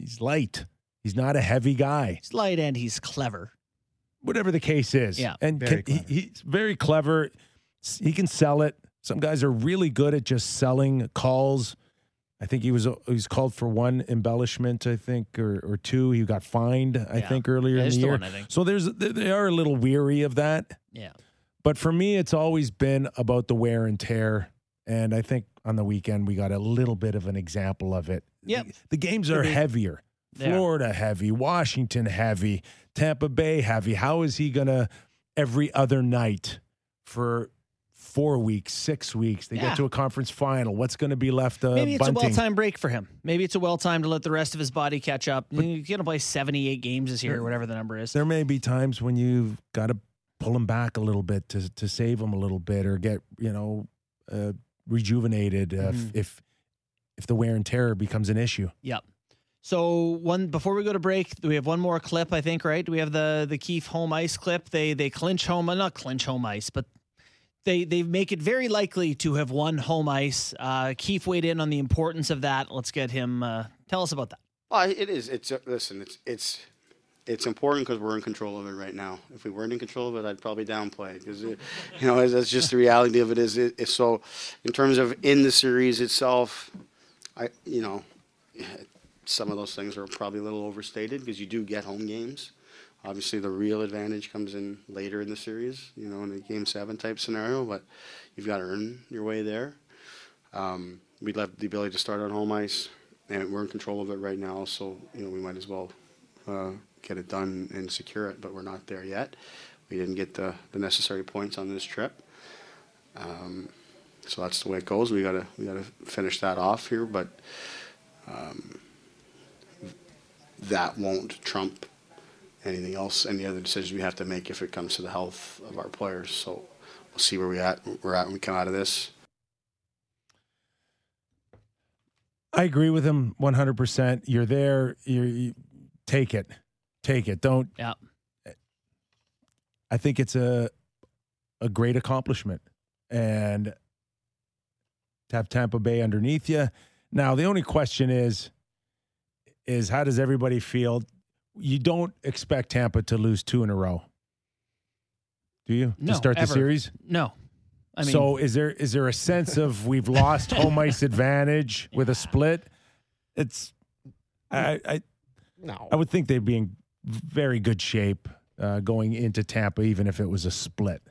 he's light. He's not a heavy guy.
He's light and he's clever.
Whatever the case is.
Yeah.
And
Very
can, he, he's very clever. He can sell it. Some guys are really good at just selling calls. I think he was uh, he was called for one embellishment, I think, or or two. He got fined, I
Yeah.
think, earlier
Yeah,
in the
the
year.
one, I think.
So there's they they are a little weary of that.
Yeah.
But for me, it's always been about the wear and tear. And I think on the weekend we got a little bit of an example of it.
Yep.
The, the games are heavier. Florida heavy, Washington heavy, Tampa Bay heavy. How is he gonna every other night for four weeks, six weeks? They
Yeah.
get to a conference final. What's gonna be left of
Maybe it's
bunting?
a well timed break for him. Maybe it's a well time to let the rest of his body catch up. He's going to play 78 games this year, or whatever the number is.
there may be times when you've got to pull him back a little bit to to save him a little bit or get you know uh, rejuvenated uh,
Mhm.
if, if if the wear and tear becomes an issue.
Yep. So one before we go to break, we have one more clip, I think, right? We have the the Keefe home ice clip? They they clinch home, uh, not clinch home ice, but they they make it very likely to have won home ice. Uh, Keefe weighed in on the importance of that. Let's get him. Uh, tell us about that.
Well, it is. It's uh, listen. It's it's it's important because we're in control of it right now. If we weren't in control of it, I'd probably downplay because you know that's just the reality of it. Is it, it's so in terms of in the series itself, I you know some of those things are probably a little overstated because you do get home games. Obviously, the real advantage comes in later in the series, you know, in a game seven type scenario. But you've got to earn your way there. Um, we left the ability to start on home ice, and we're in control of it right now. So you know we might as well uh, get it done and secure it, but we're not there yet. We didn't get the, the necessary points on this trip. Um, so that's the way it goes. We gotta we gotta finish that off here, but um, that won't trump anything else, any other decisions we have to make if it comes to the health of our players. So we'll see where we at we're at when we come out of this.
I agree with him 100%. You're there. You're, you take it. Take it. Don't.
Yeah.
I think it's a a great accomplishment and to have Tampa Bay underneath you. Now, the only question is is how does everybody feel? You don't expect Tampa to lose two in a row. Do you?
No,
to start
ever.
the series?
No. I mean,
so is there is there a sense of we've lost home ice [LAUGHS] advantage with a split? It's I I,
No.
I would think they'd be in very good shape uh, going into Tampa, even if it was a split.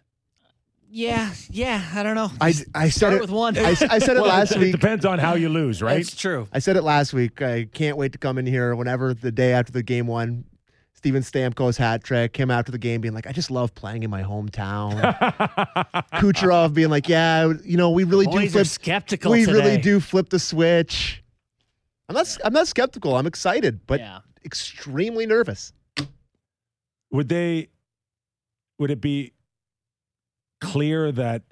Yeah, yeah. I don't know.
I, I said
Start
it
with one.
I, I said it [LAUGHS]
Well,
last
it,
week.
It depends on how you lose, right?
It's true.
I said it last week. I can't wait to come in here whenever the day after the game one, Steven Stamkos hat trick, him after the game being like, I just love playing in my hometown. [LAUGHS] Kucherov being like, yeah, you know, we really do
Boys are
flip.
skeptical
We
today.
really do flip the switch. I'm not. I'm not skeptical. I'm excited, but
yeah.
extremely nervous.
would they? Would it be clear that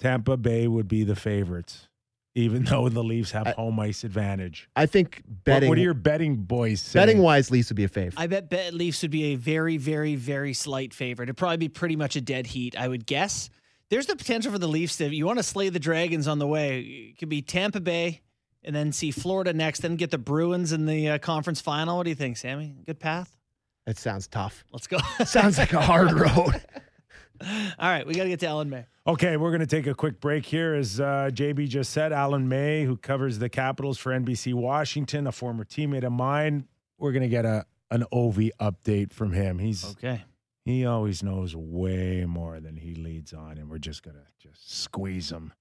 Tampa Bay would be the favorites, even [LAUGHS] though the Leafs have
I-
home ice advantage?
I think
What,
betting.
what are your betting boys saying?
betting wise, Leafs would be a favorite.
I bet bet Leafs would be a very, very, very slight favorite. It'd probably be pretty much a dead heat, I would guess. There's the potential for the Leafs to, you want to slay the Dragons on the way. It could be Tampa Bay and then see Florida next, then get the Bruins in the uh, conference final. What do you think, Sammy? Good path?
It sounds tough.
Let's go.
Sounds like a hard [LAUGHS] road. [LAUGHS]
All right, we got to get to Alan May.
Okay, we're going to take a quick break here. As uh, JB just said, Alan May, who covers the Capitals for NBC Washington, a former teammate of mine, we're going to get a an Ovi update from him. He's
Okay.
he always knows way more than he leads on, and we're just going to just squeeze him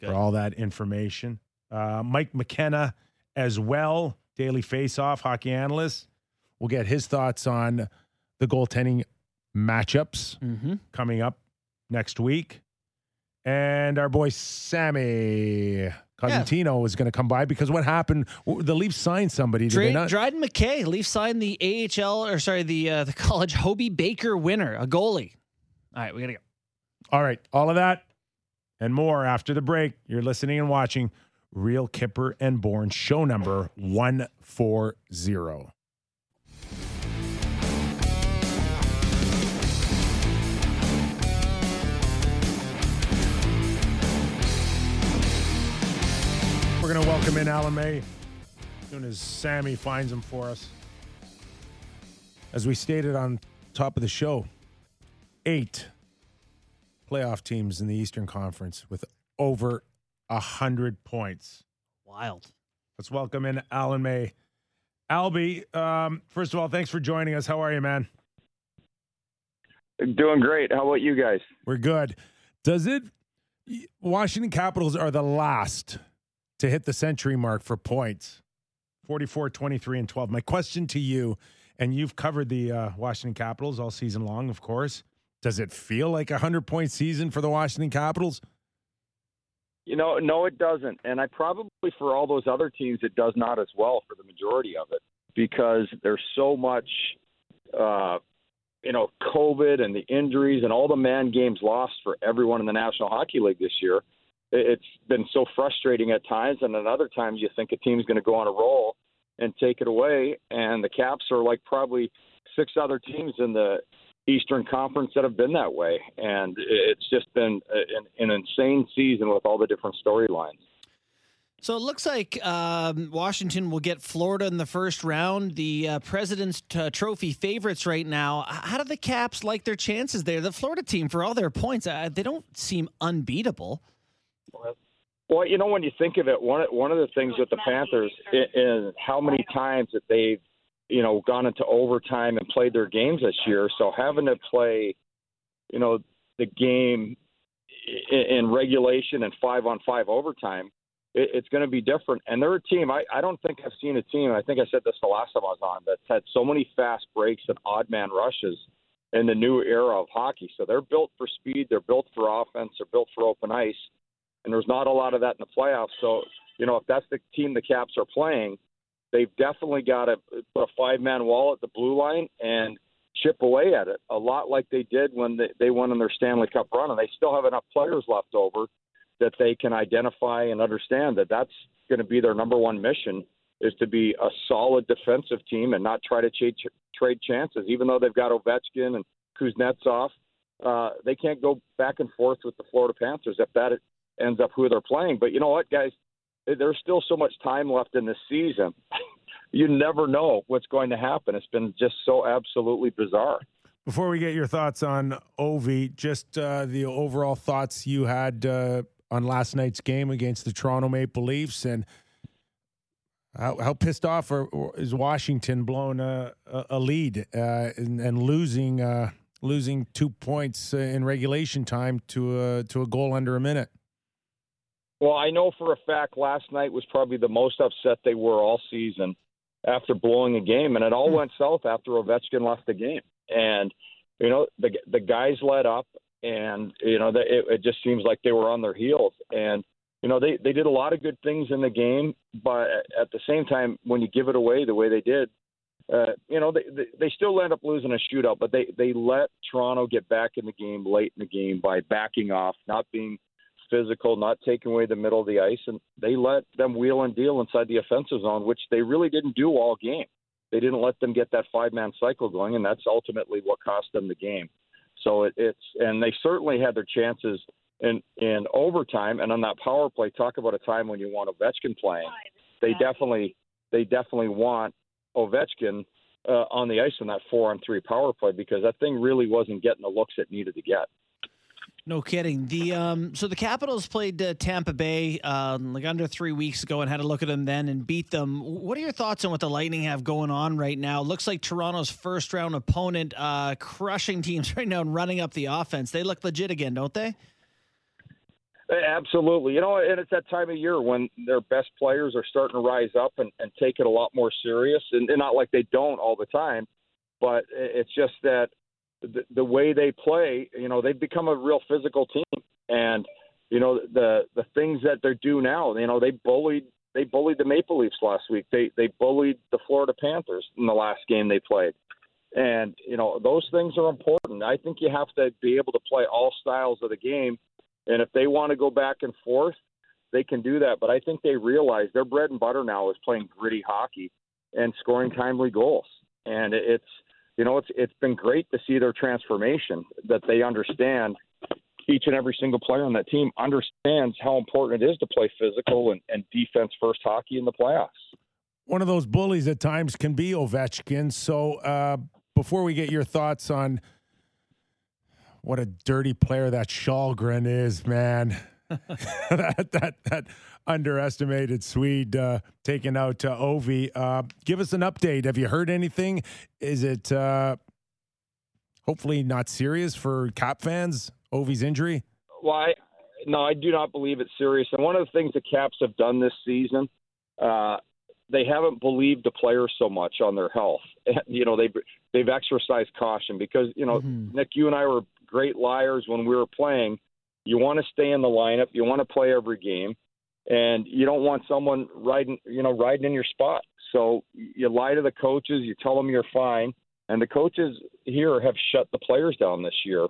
Good.
for all that information. Uh, Mike McKenna as well, Daily Faceoff hockey analyst. We'll get his thoughts on the goaltending matchups
Mm-hmm.
coming up next week. And our boy Sammy Cosentino is going to come by because what happened? The Leafs signed somebody, did they not?
Dryden McKay, Leafs signed the AHL, or sorry, the uh, the [LAUGHS] college Hobey Baker winner, a goalie. All right, we got to go.
All right, all of that and more after the break. You're listening and watching Real Kyper and Bourne, show number 140. We're going to welcome in Alan May as soon as Sammy finds him for us. As we stated on top of the show, eight playoff teams in the Eastern Conference with over a hundred points.
Wild.
Let's welcome in Alan May. Albie, um, first of all, thanks for joining us. How are you, man?
Doing great. How about you guys?
We're good. Does it? Washington Capitals are the last to hit the century mark for points 44, 23, and 12. My question to you, and you've covered the uh, Washington Capitals all season long, of course. Does it feel like a 100 point season for the Washington Capitals?
You know, no, it doesn't. And I probably, for all those other teams, it does not as well for the majority of it because there's so much, uh, you know, COVID and the injuries and all the man games lost for everyone in the National Hockey League this year. It- It's been so frustrating at times, and at other times you think a team's going to go on a roll and take it away. And the Caps are like probably six other teams in the Eastern Conference that have been that way, and it's just been an, an insane season with all the different storylines.
So it looks like um, Washington will get Florida in the first round. The uh, President's uh, Trophy favorites right now. How do the Caps like their chances there? The Florida team, for all their points, uh, they don't seem unbeatable.
Well, you know, when you think of it, one one of the things with the Panthers is, how many times that they've, you know, gone into overtime and played their games this year. So having to play, you know, the game, in, regulation and five on five overtime, it, it's going to be different. And they're a team. I, I don't think I've seen a team. I think I said this the last time I was on that's had so many fast breaks and odd man rushes in the new era of hockey. So they're built for speed. They're built for offense. They're built for open ice. And there's not a lot of that in the playoffs. So you know, if that's the team the Caps are playing, they've definitely got to put a five man wall at the blue line and chip away at it a lot like they did when they, they won in their Stanley Cup run. And they still have enough players left over that they can identify and understand that that's going to be their number one mission is to be a solid defensive team and not try to trade, trade chances. Even though they've got Ovechkin and Kuznetsov, uh, they can't go back and forth with the Florida Panthers if that ends up who they're playing. But you know what, guys? there's still so much time left in the season. [LAUGHS] you never know what's going to happen. It's been just so absolutely bizarre.
Before we get your thoughts on Ovi, just uh, the overall thoughts you had uh, on last night's game against the Toronto Maple Leafs, and how, how pissed off are, is Washington blowing a, a lead uh, and, and, losing uh, losing two points in regulation time to a, to a goal under a minute?
Well, I know for a fact last night was probably the most upset they were all season after blowing a game, and it all hmm. went south after Ovechkin left the game. And you know the the guys let up, and you know it, it just seems like they were on their heels. And you know they they did a lot of good things in the game, but at the same time, when you give it away the way they did, uh, you know, they, they they still end up losing a shootout, but they they let Toronto get back in the game late in the game by backing off, not being physical, not taking away the middle of the ice, and they let them wheel and deal inside the offensive zone, which they really didn't do all game. They didn't let them get that five man cycle going, and that's ultimately what cost them the game. So it, it's and they certainly had their chances in in overtime and on that power play. Talk about a time when you want Ovechkin playing. They definitely they definitely want Ovechkin uh, on the ice in that four on three power play because that thing really wasn't getting the looks it needed to get.
No kidding. The um, so the Capitals played uh, Tampa Bay um, like under three weeks ago and had a look at them then and beat them. What are your thoughts on what the Lightning have going on right now? Looks like Toronto's first round opponent, uh, crushing teams [LAUGHS] right now and running up the offense. They look legit again, don't they?
Absolutely. You know, and it's that time of year when their best players are starting to rise up and, and take it a lot more serious. And, and not like they don't all the time, but it's just that the, way they play, you know, they've become a real physical team. And you know the the things that they do now, you know, they bullied they bullied the Maple Leafs last week. They they bullied the Florida Panthers in the last game they played. And you know those things are important. I think you have to be able to play all styles of the game, and if they want to go back and forth, they can do that. But I think they realize their bread and butter now is playing gritty hockey and scoring timely goals. And it's you know, it's it's been great to see their transformation. That they understand each and every single player on that team understands how important it is to play physical and, and defense first hockey in the playoffs.
One of those bullies at times can be Ovechkin. So uh, before we get your thoughts on what a dirty player that Källgren is, man. [LAUGHS] that that that underestimated Swede uh, taking out uh, Ovi. Uh, give us an update. Have you heard anything? Is it uh, hopefully not serious for Cap fans? Ovi's injury.
Well, I, no, I do not believe it's serious. And one of the things the Caps have done this season, uh, they haven't believed the players so much on their health. [LAUGHS] you know, they've they've exercised caution because you know, mm-hmm. Nick, you and I were great liars when we were playing you want to stay in the lineup. You want to play every game, and you don't want someone riding, you know, riding in your spot. So you lie to the coaches. You tell them you're fine, and the coaches here have shut the players down this year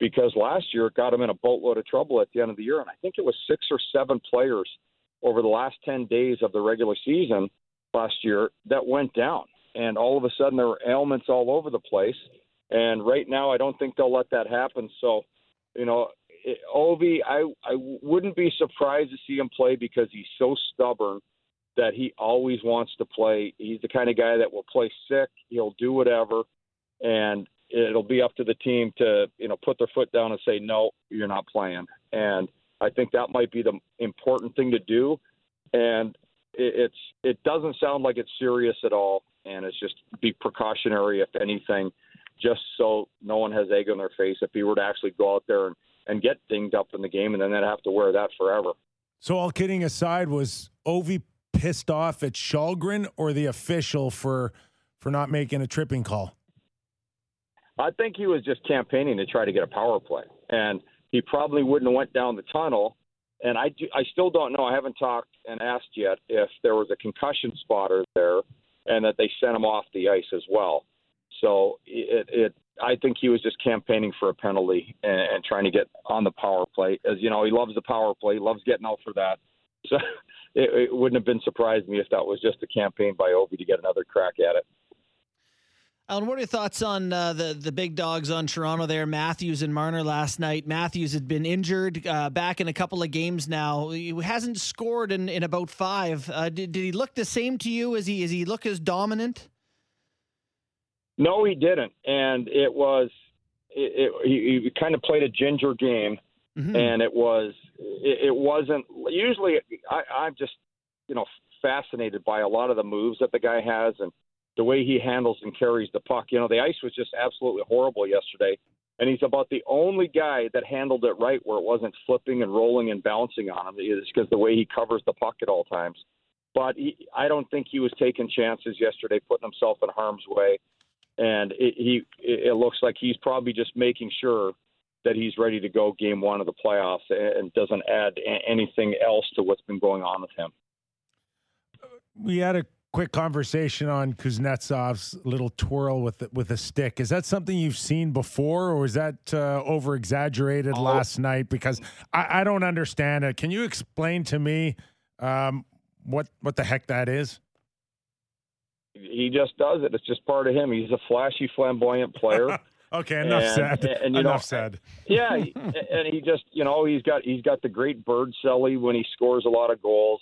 because last year it got them in a boatload of trouble at the end of the year, and I think it was six or seven players over the last ten days of the regular season last year that went down, and all of a sudden there were ailments all over the place. And right now, I don't think they'll let that happen. So, you know, Ovi, I I wouldn't be surprised to see him play because he's so stubborn that he always wants to play. He's the kind of guy that will play sick. He'll do whatever, and it'll be up to the team to you know put their foot down and say no, you're not playing. And I think that might be the important thing to do. And it, it's it doesn't sound like it's serious at all, and it's just be precautionary if anything, just so no one has egg on their face. If he were to actually go out there and and get dinged up in the game, and then they'd have to wear that forever.
So, all kidding aside, was Ovi pissed off at Källgren or the official for for not making a tripping call?
I think he was just campaigning to try to get a power play, and he probably wouldn't have went down the tunnel. And I, do, I still don't know. I haven't talked and asked yet if there was a concussion spotter there, and that they sent him off the ice as well. So it, it I think he was just campaigning for a penalty and, and trying to get on the power play. As you know, he loves the power play, loves getting out for that. [LAUGHS] So it, it wouldn't have been surprised me if that was just a campaign by Ovi to get another crack at it.
Alan, what are your thoughts on uh, the the big dogs on Toronto there? Matthews and Marner last night. Matthews had been injured, uh, back in a couple of games now. He hasn't scored in, in about five. Uh, did, did he look the same to you? As he is he look as dominant?
No, he didn't, and it was it, it, he, he kind of played a ginger game, mm-hmm. and it was it, it wasn't usually I, I'm just you know fascinated by a lot of the moves that the guy has and the way he handles and carries the puck. You know, the ice was just absolutely horrible yesterday, and he's about the only guy that handled it right where it wasn't flipping and rolling and bouncing on him. It's because the way he covers the puck at all times. But he, I don't think he was taking chances yesterday, putting himself in harm's way, and it, he it looks like he's probably just making sure that he's ready to go game one of the playoffs and doesn't add anything else to what's been going on with him.
We had a quick conversation on Kuznetsov's little twirl with with a stick. Is that something you've seen before, or was that uh, over exaggerated oh. last night? Because I, I, don't understand it. Can you explain to me um, what what the heck that is?
He just does it. It's just part of him. He's a flashy, flamboyant player. [LAUGHS]
okay, enough
and,
said. And, and, enough know, said.
yeah, [LAUGHS] and he just you know he's got he's got the great bird celly when he scores a lot of goals.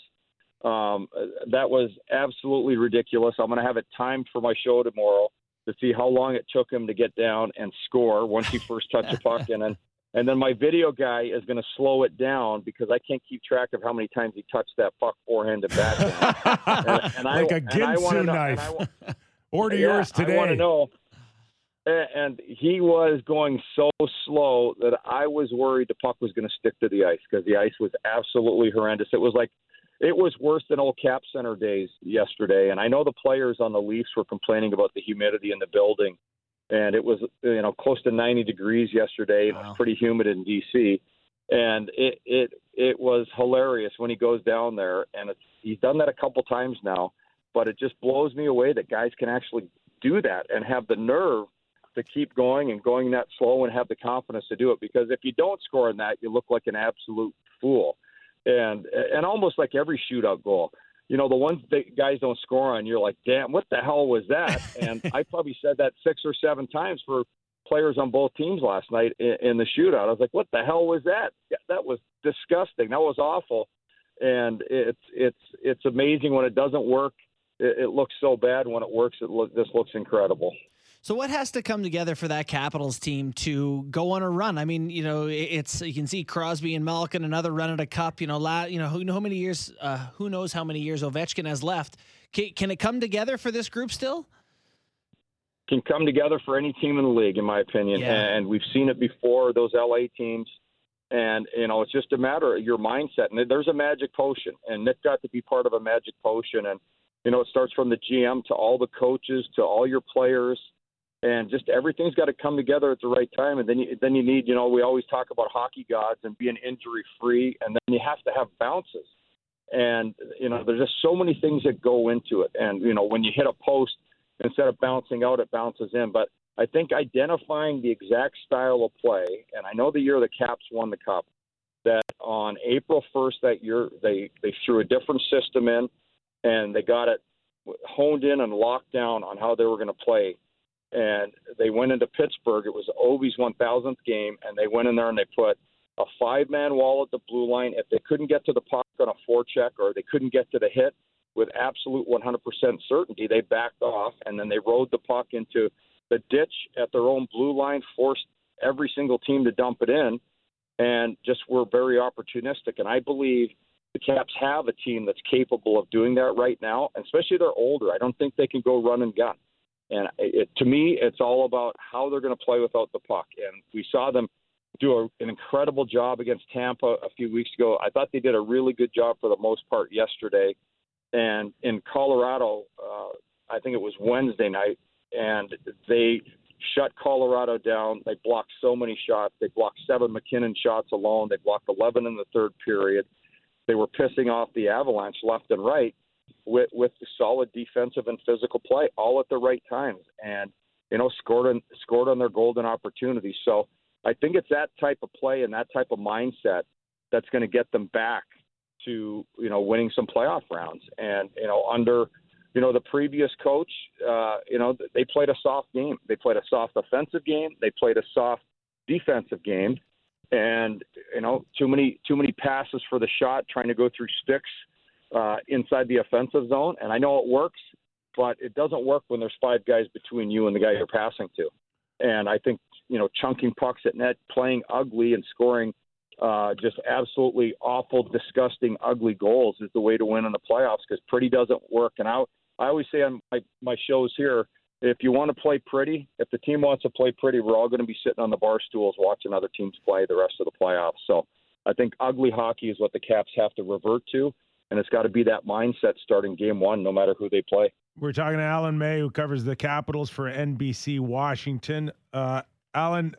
Um, that was absolutely ridiculous. I'm going to have it timed for my show tomorrow to see how long it took him to get down and score once he first touched the puck, [LAUGHS] and then and then my video guy is going to slow it down because I can't keep track of how many times he touched that puck forehand and backhand. [LAUGHS]
and, and like I, a Ginsu knife. [LAUGHS] Order
yeah,
yours today.
I want to know. And he was going so slow that I was worried the puck was going to stick to the ice because the ice was absolutely horrendous. It was like it was worse than old Cap Center days yesterday. And I know the players on the Leafs were complaining about the humidity in the building, and it was you know close to 90 degrees yesterday. Wow. It was pretty humid in DC, and it it it was hilarious when he goes down there, and it's he's done that a couple times now. But it just blows me away that guys can actually do that and have the nerve to keep going and going that slow and have the confidence to do it. Because if you don't score in that, you look like an absolute fool and and almost like every shootout goal. You know, the ones that guys don't score on, you're like, damn, what the hell was that? [LAUGHS] And I probably said that six or seven times for players on both teams last night in, in the shootout. I was like, what the hell was that? That was disgusting. That was awful. And it's it's it's amazing when it doesn't work. It, it looks so bad. When it works, it look this looks incredible.
So what has to come together for that Capitals team to go on a run? I mean, you know, it's you can see Crosby and Malkin another run at a cup. You know, la, you know who know how many years, uh, who knows how many years Ovechkin has left. Can, can it come together for this group still?
Can come together for any team in the league, in my opinion. Yeah. And we've seen it before. Those LA teams. And you know, it's just a matter of your mindset. And there's a magic potion, and Nick got to be part of a magic potion. And you know, it starts from the GM to all the coaches to all your players and just everything's got to come together at the right time. And then you, then you need, you know, we always talk about hockey gods and being injury free, and then you have to have bounces. And you know, there's just so many things that go into it. And you know, when you hit a post, instead of bouncing out, it bounces in. But I think identifying the exact style of play, and I know the year the Caps won the cup, that on April 1st that year they they threw a different system in, and they got it honed in and locked down on how they were going to play and they went into Pittsburgh. It was Ovi's 1000th game, and they went in there and they put a five-man wall at the blue line. If they couldn't get to the puck on a forecheck or they couldn't get to the hit with absolute 100% certainty, they backed off and then they rode the puck into the ditch at their own blue line, forced every single team to dump it in, and just were very opportunistic. And I believe the Caps have a team that's capable of doing that right now, especially they're older. I don't think they can go run and gun. And it, to me, it's all about how they're going to play without the puck. And we saw them do a, an incredible job against Tampa a few weeks ago. I thought they did a really good job for the most part yesterday. And in Colorado, uh, I think it was Wednesday night, and they shut Colorado down. They blocked so many shots. They blocked seven MacKinnon shots alone. They blocked 11 in the third period. They were pissing off the Avalanche left and right with with solid defensive and physical play, all at the right times, and you know scored on scored on their golden opportunities. So I think it's that type of play and that type of mindset that's going to get them back to you know winning some playoff rounds. And you know under you know the previous coach, uh, you know they played a soft game. They played a soft offensive game. They played a soft defensive game. And you know, too many too many passes for the shot, trying to go through sticks uh, inside the offensive zone. And I know it works, but it doesn't work when there's five guys between you and the guy you're passing to. And I think you know, chunking pucks at net, playing ugly, and scoring uh, just absolutely awful, disgusting, ugly goals is the way to win in the playoffs because pretty doesn't work. And I, I always say on my, my shows here, if you want to play pretty, if the team wants to play pretty, we're all going to be sitting on the bar stools watching other teams play the rest of the playoffs. So I think ugly hockey is what the Caps have to revert to, and it's got to be that mindset starting game one, no matter who they play.
We're talking to Alan May, who covers the Capitals for NBC Washington. Uh, Alan,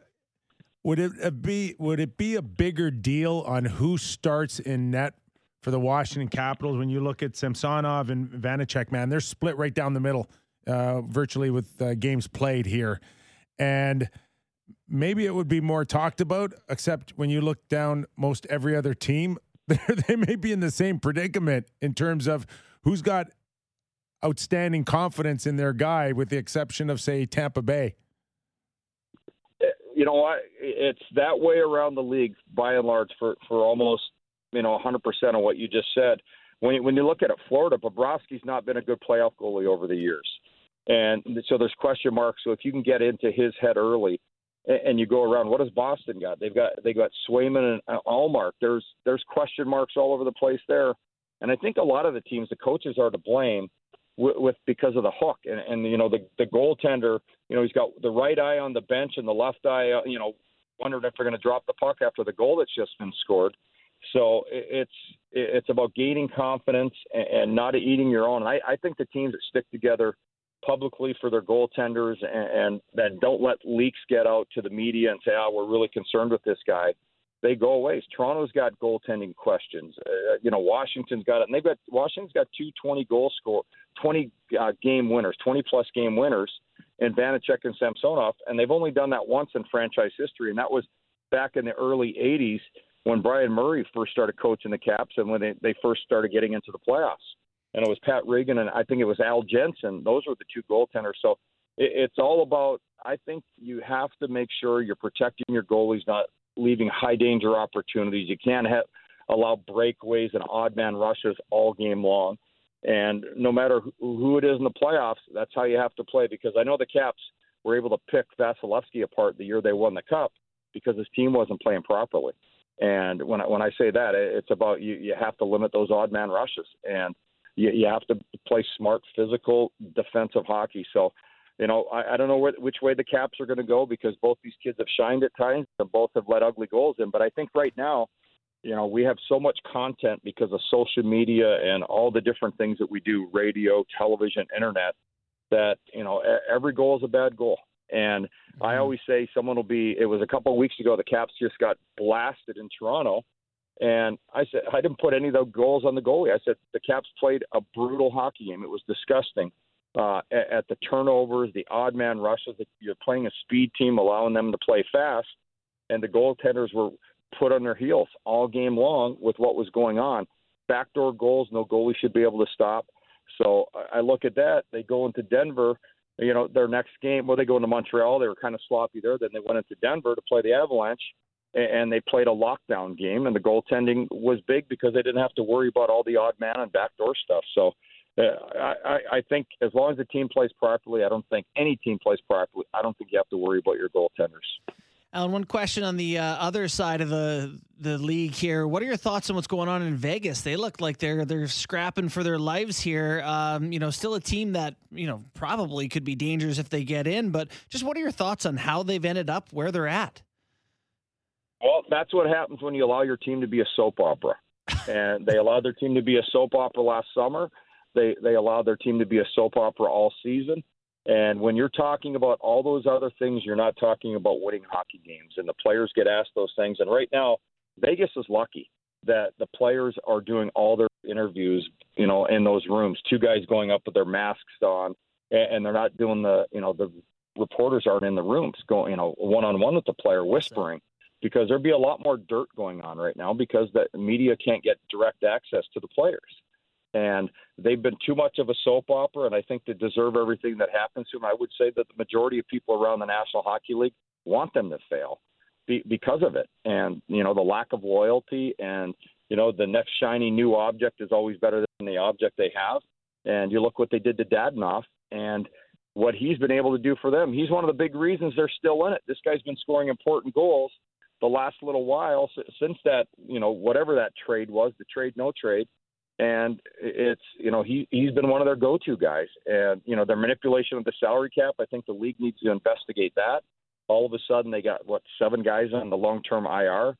would it be would it be a bigger deal on who starts in net for the Washington Capitals when you look at Samsonov and Vanecek? Man, they're split right down the middle, uh, virtually with uh, games played here, and maybe it would be more talked about. Except when you look down most every other team, [LAUGHS] they may be in the same predicament in terms of who's got outstanding confidence in their guy, with the exception of say Tampa Bay eh,
you know what? It's that way around the league by and large for for almost you know 100% of what you just said. When you, when you look at it, Florida, Bobrovsky's not been a good playoff goalie over the years, and so there's question marks. So if you can get into his head early, and you go around, what does Boston got? They've got they got Swayman and Ullmark. There's there's question marks all over the place there, and I think a lot of the teams, the coaches are to blame with, with because of the hook and, and you know the the goaltender you know he's got the right eye on the bench and the left eye uh, you know wondering if they're going to drop the puck after the goal that's just been scored so it's it's about gaining confidence and, and not eating your own I, I think the teams that stick together publicly for their goaltenders and, and that don't let leaks get out to the media and say oh we're really concerned with this guy they go away. Toronto's got goaltending questions. Uh, you know, Washington's got it, and they've got Washington's got two 20 goal score, 20 uh, game winners, 20 plus game winners, in Vanecek and Samsonov, and they've only done that once in franchise history, and that was back in the early 80s when Brian Murray first started coaching the Caps and when they, they first started getting into the playoffs. And it was Pat Riggin and I think it was Al Jensen. Those were the two goaltenders. So it, it's all about. I think you have to make sure you're protecting your goalies, not leaving high danger opportunities. You can't have, allow breakaways and odd man rushes all game long. And no matter who it is in the playoffs, that's how you have to play. Because I know the Caps were able to pick Vasilevskiy apart the year they won the Cup because his team wasn't playing properly. And when I, when I say that, it's about you. You have to limit those odd man rushes, and you, you have to play smart, physical, defensive hockey. So you know, I, I don't know where, which way the Caps are going to go because both these kids have shined at times and both have let ugly goals in. But I think right now, you know, we have so much content because of social media and all the different things that we do radio, television, internet that, you know, every goal is a bad goal. And mm-hmm. I always say someone will be, it was a couple of weeks ago, the Caps just got blasted in Toronto. And I said, I didn't put any of the goals on the goalie. I said, the Caps played a brutal hockey game. It was disgusting uh, at, at the turnovers, the odd man rushes. You're playing a speed team, allowing them to play fast, and the goaltenders were put on their heels all game long with what was going on. Backdoor goals, no goalie should be able to stop. So I look at that. They go into Denver. You know, their next game, well, they go into Montreal. They were kind of sloppy there. Then they went into Denver to play the Avalanche, and they played a lockdown game. And the goaltending was big because they didn't have to worry about all the odd man and backdoor stuff. So uh, I, I think as long as the team plays properly, I don't think any team plays properly. I don't think you have to worry about your goaltenders.
Alan, one question on the uh, other side of the the league here. What are your thoughts on what's going on in Vegas? They look like they're they're scrapping for their lives here. Um, you know, still a team that you know probably could be dangerous if they get in. But just what are your thoughts on how they've ended up where they're at?
Well, that's what happens when you allow your team to be a soap opera. and they allowed their team to be a soap opera last summer. They they allowed their team to be a soap opera all season. And when you're talking about all those other things, you're not talking about winning hockey games. And the players get asked those things. And right now, Vegas is lucky that the players are doing all their interviews, you know, in those rooms. Two guys going up with their masks on, and, and they're not doing the, you know, the reporters aren't in the rooms going, you know, one on one with the player whispering. Because there'd be a lot more dirt going on right now because the media can't get direct access to the players and they've been too much of a soap opera, and I think they deserve everything that happens to them. I would say that the majority of people around the National Hockey League want them to fail be, because of it, and you know the lack of loyalty, and you know the next shiny new object is always better than the object they have. And you look what they did to Dadonov, and what he's been able to do for them. He's one of the big reasons they're still in it. This guy's been scoring important goals the last little while since that, you know, whatever that trade was, the trade no trade. And it's you know he he's been one of their go-to guys. And you know their manipulation of the salary cap i think the league needs to investigate that. All of a sudden they got what seven guys on the long-term ir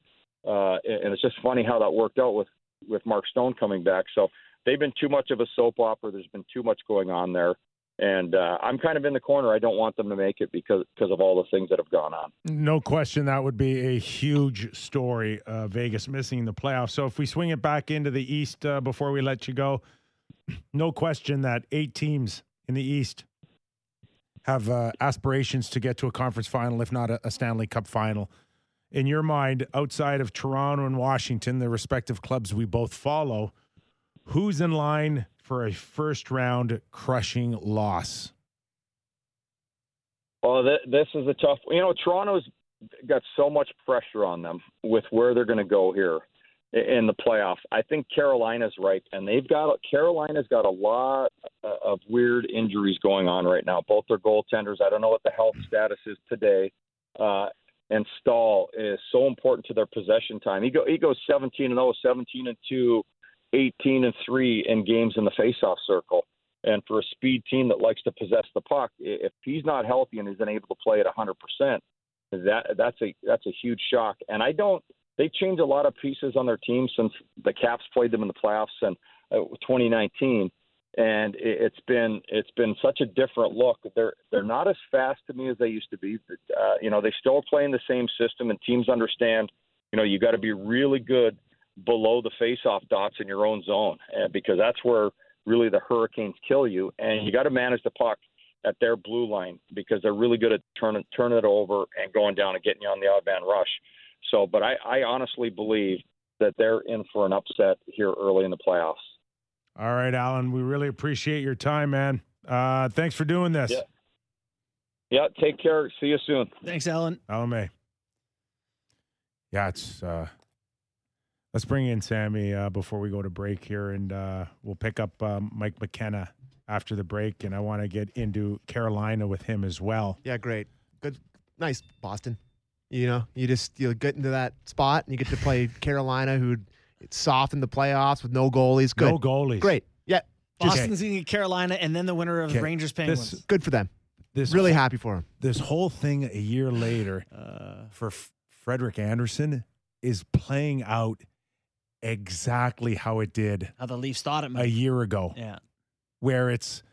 uh and it's just funny how that worked out with with mark stone coming back. So they've been too much of a soap opera. There's been too much going on there and uh, I'm kind of in the corner. I don't want them to make it because because of all the things that have gone on.
No question, that would be a huge story. Uh, Vegas missing the playoffs. So if we swing it back into the East uh, before we let you go, [CLEARS THROAT] no question that eight teams in the East have uh, aspirations to get to a conference final, if not a, a Stanley Cup final. In your mind, outside of Toronto and Washington, the respective clubs we both follow, who's in line for a first round crushing loss?
Well, th- this is a tough. You know, Toronto's got so much pressure on them with where they're going to go here in the playoffs. I think Carolina's right, and they've got Carolina's got a lot of weird injuries going on right now. Both their goaltenders. I don't know what the health status is today. Uh, and Staal is so important to their possession time. He go he goes 17 and 0, 17 and 2 18 and 3 in games in the faceoff circle. And for a speed team that likes to possess the puck, if he's not healthy and isn't able to play at 100%, that that's a that's a huge shock. And I don't they changed a lot of pieces on their team since the Caps played them in the playoffs in uh, 2019 and it's been it's been such a different look. They're they're not as fast to me as they used to be. But, uh, you know, they still play in the same system, and teams understand. You know, you got to be really good below the face-off dots in your own zone, because that's where really the Hurricanes kill you. And you got to manage the puck at their blue line because they're really good at turning turning it over and going down and getting you on the odd man rush. So, but I, I honestly believe that they're in for an upset here early in the playoffs.
All right, Alan, we really appreciate your time, man. Uh, thanks for doing this.
Yeah. Yeah, take care. See you soon.
Thanks, Alan.
Alan May. Yeah, it's uh, Let's bring in Sammy uh, before we go to break here, and uh, we'll pick up um, Mike McKenna after the break. And I want to get into Carolina with him as well.
Yeah, great, good, nice Boston. You know, you just you get into that spot and you get to play [LAUGHS] Carolina, who soft in the playoffs with no goalies. Good,
no goalies.
Great. Yeah,
Boston's going to get Carolina, and then the winner of
Okay.
Rangers Penguins.
This, good for them.
This
really
whole,
happy for them.
This whole thing a year later
uh,
for F- Frederik Andersen is playing out exactly how it did
how the Leafs thought it might.
a year ago.
Yeah.
where it's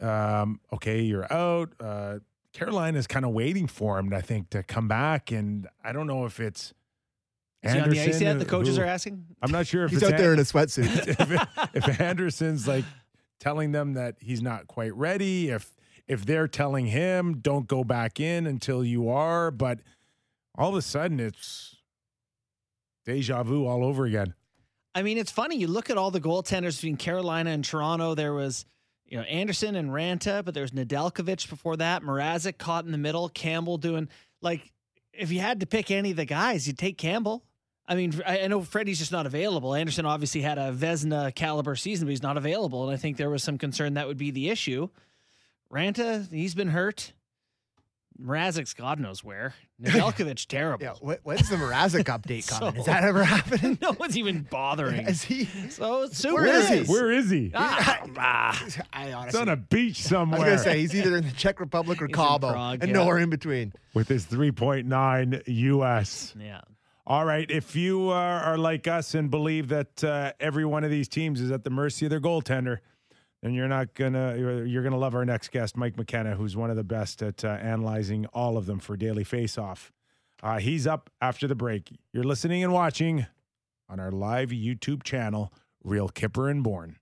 um, okay, you're out. Uh, Carolina's kind of waiting for him, I think, to come back, and I don't know if it's
Is he on the ice
Andersen
yet? The coaches
who-
are asking.
I'm not sure if
He's
it's
out there
An-
in a sweatsuit. [LAUGHS]
if, if Andersen's like telling them that he's not quite ready, if if they're telling him don't go back in until you are, but all of a sudden it's deja vu all over again.
I mean, it's funny. You look at all the goaltenders between Carolina and Toronto. There was, you know, Andersen and Raanta, but there's Nedeljkovic before that. Mrazek caught in the middle. Campbell doing like, if you had to pick any of the guys, you'd take Campbell. I mean, I, I know Freddie's just not available. Andersen obviously had a Vezina caliber season, but he's not available, and I think there was some concern that would be the issue. Raanta, he's been hurt. Mrazek's God knows where. [LAUGHS] Nedeljkovic, terrible.
yeah, what, when's the Mrazek update [LAUGHS] coming?
So-
Is that ever happening? [LAUGHS]
no one's even bothering.
Is he?
So super
Where is he?
Where is he?
Ah, ah.
I
He's
honestly,
on a beach somewhere.
I
somewhere
was gonna say he's either in the Czech Republic or
He's
Cabo,
Prague,
and
yeah.
nowhere in between.
with his 3.9 US.
Yeah.
All right. If you are, are like us and believe that uh, every one of these teams is at the mercy of their goaltender, then you're not gonna you're, you're gonna love our next guest, Mike McKenna, who's one of the best at uh, analyzing all of them for Daily Faceoff. Uh, he's up after the break. You're listening and watching on our live YouTube channel, Real Kyper and Bourne.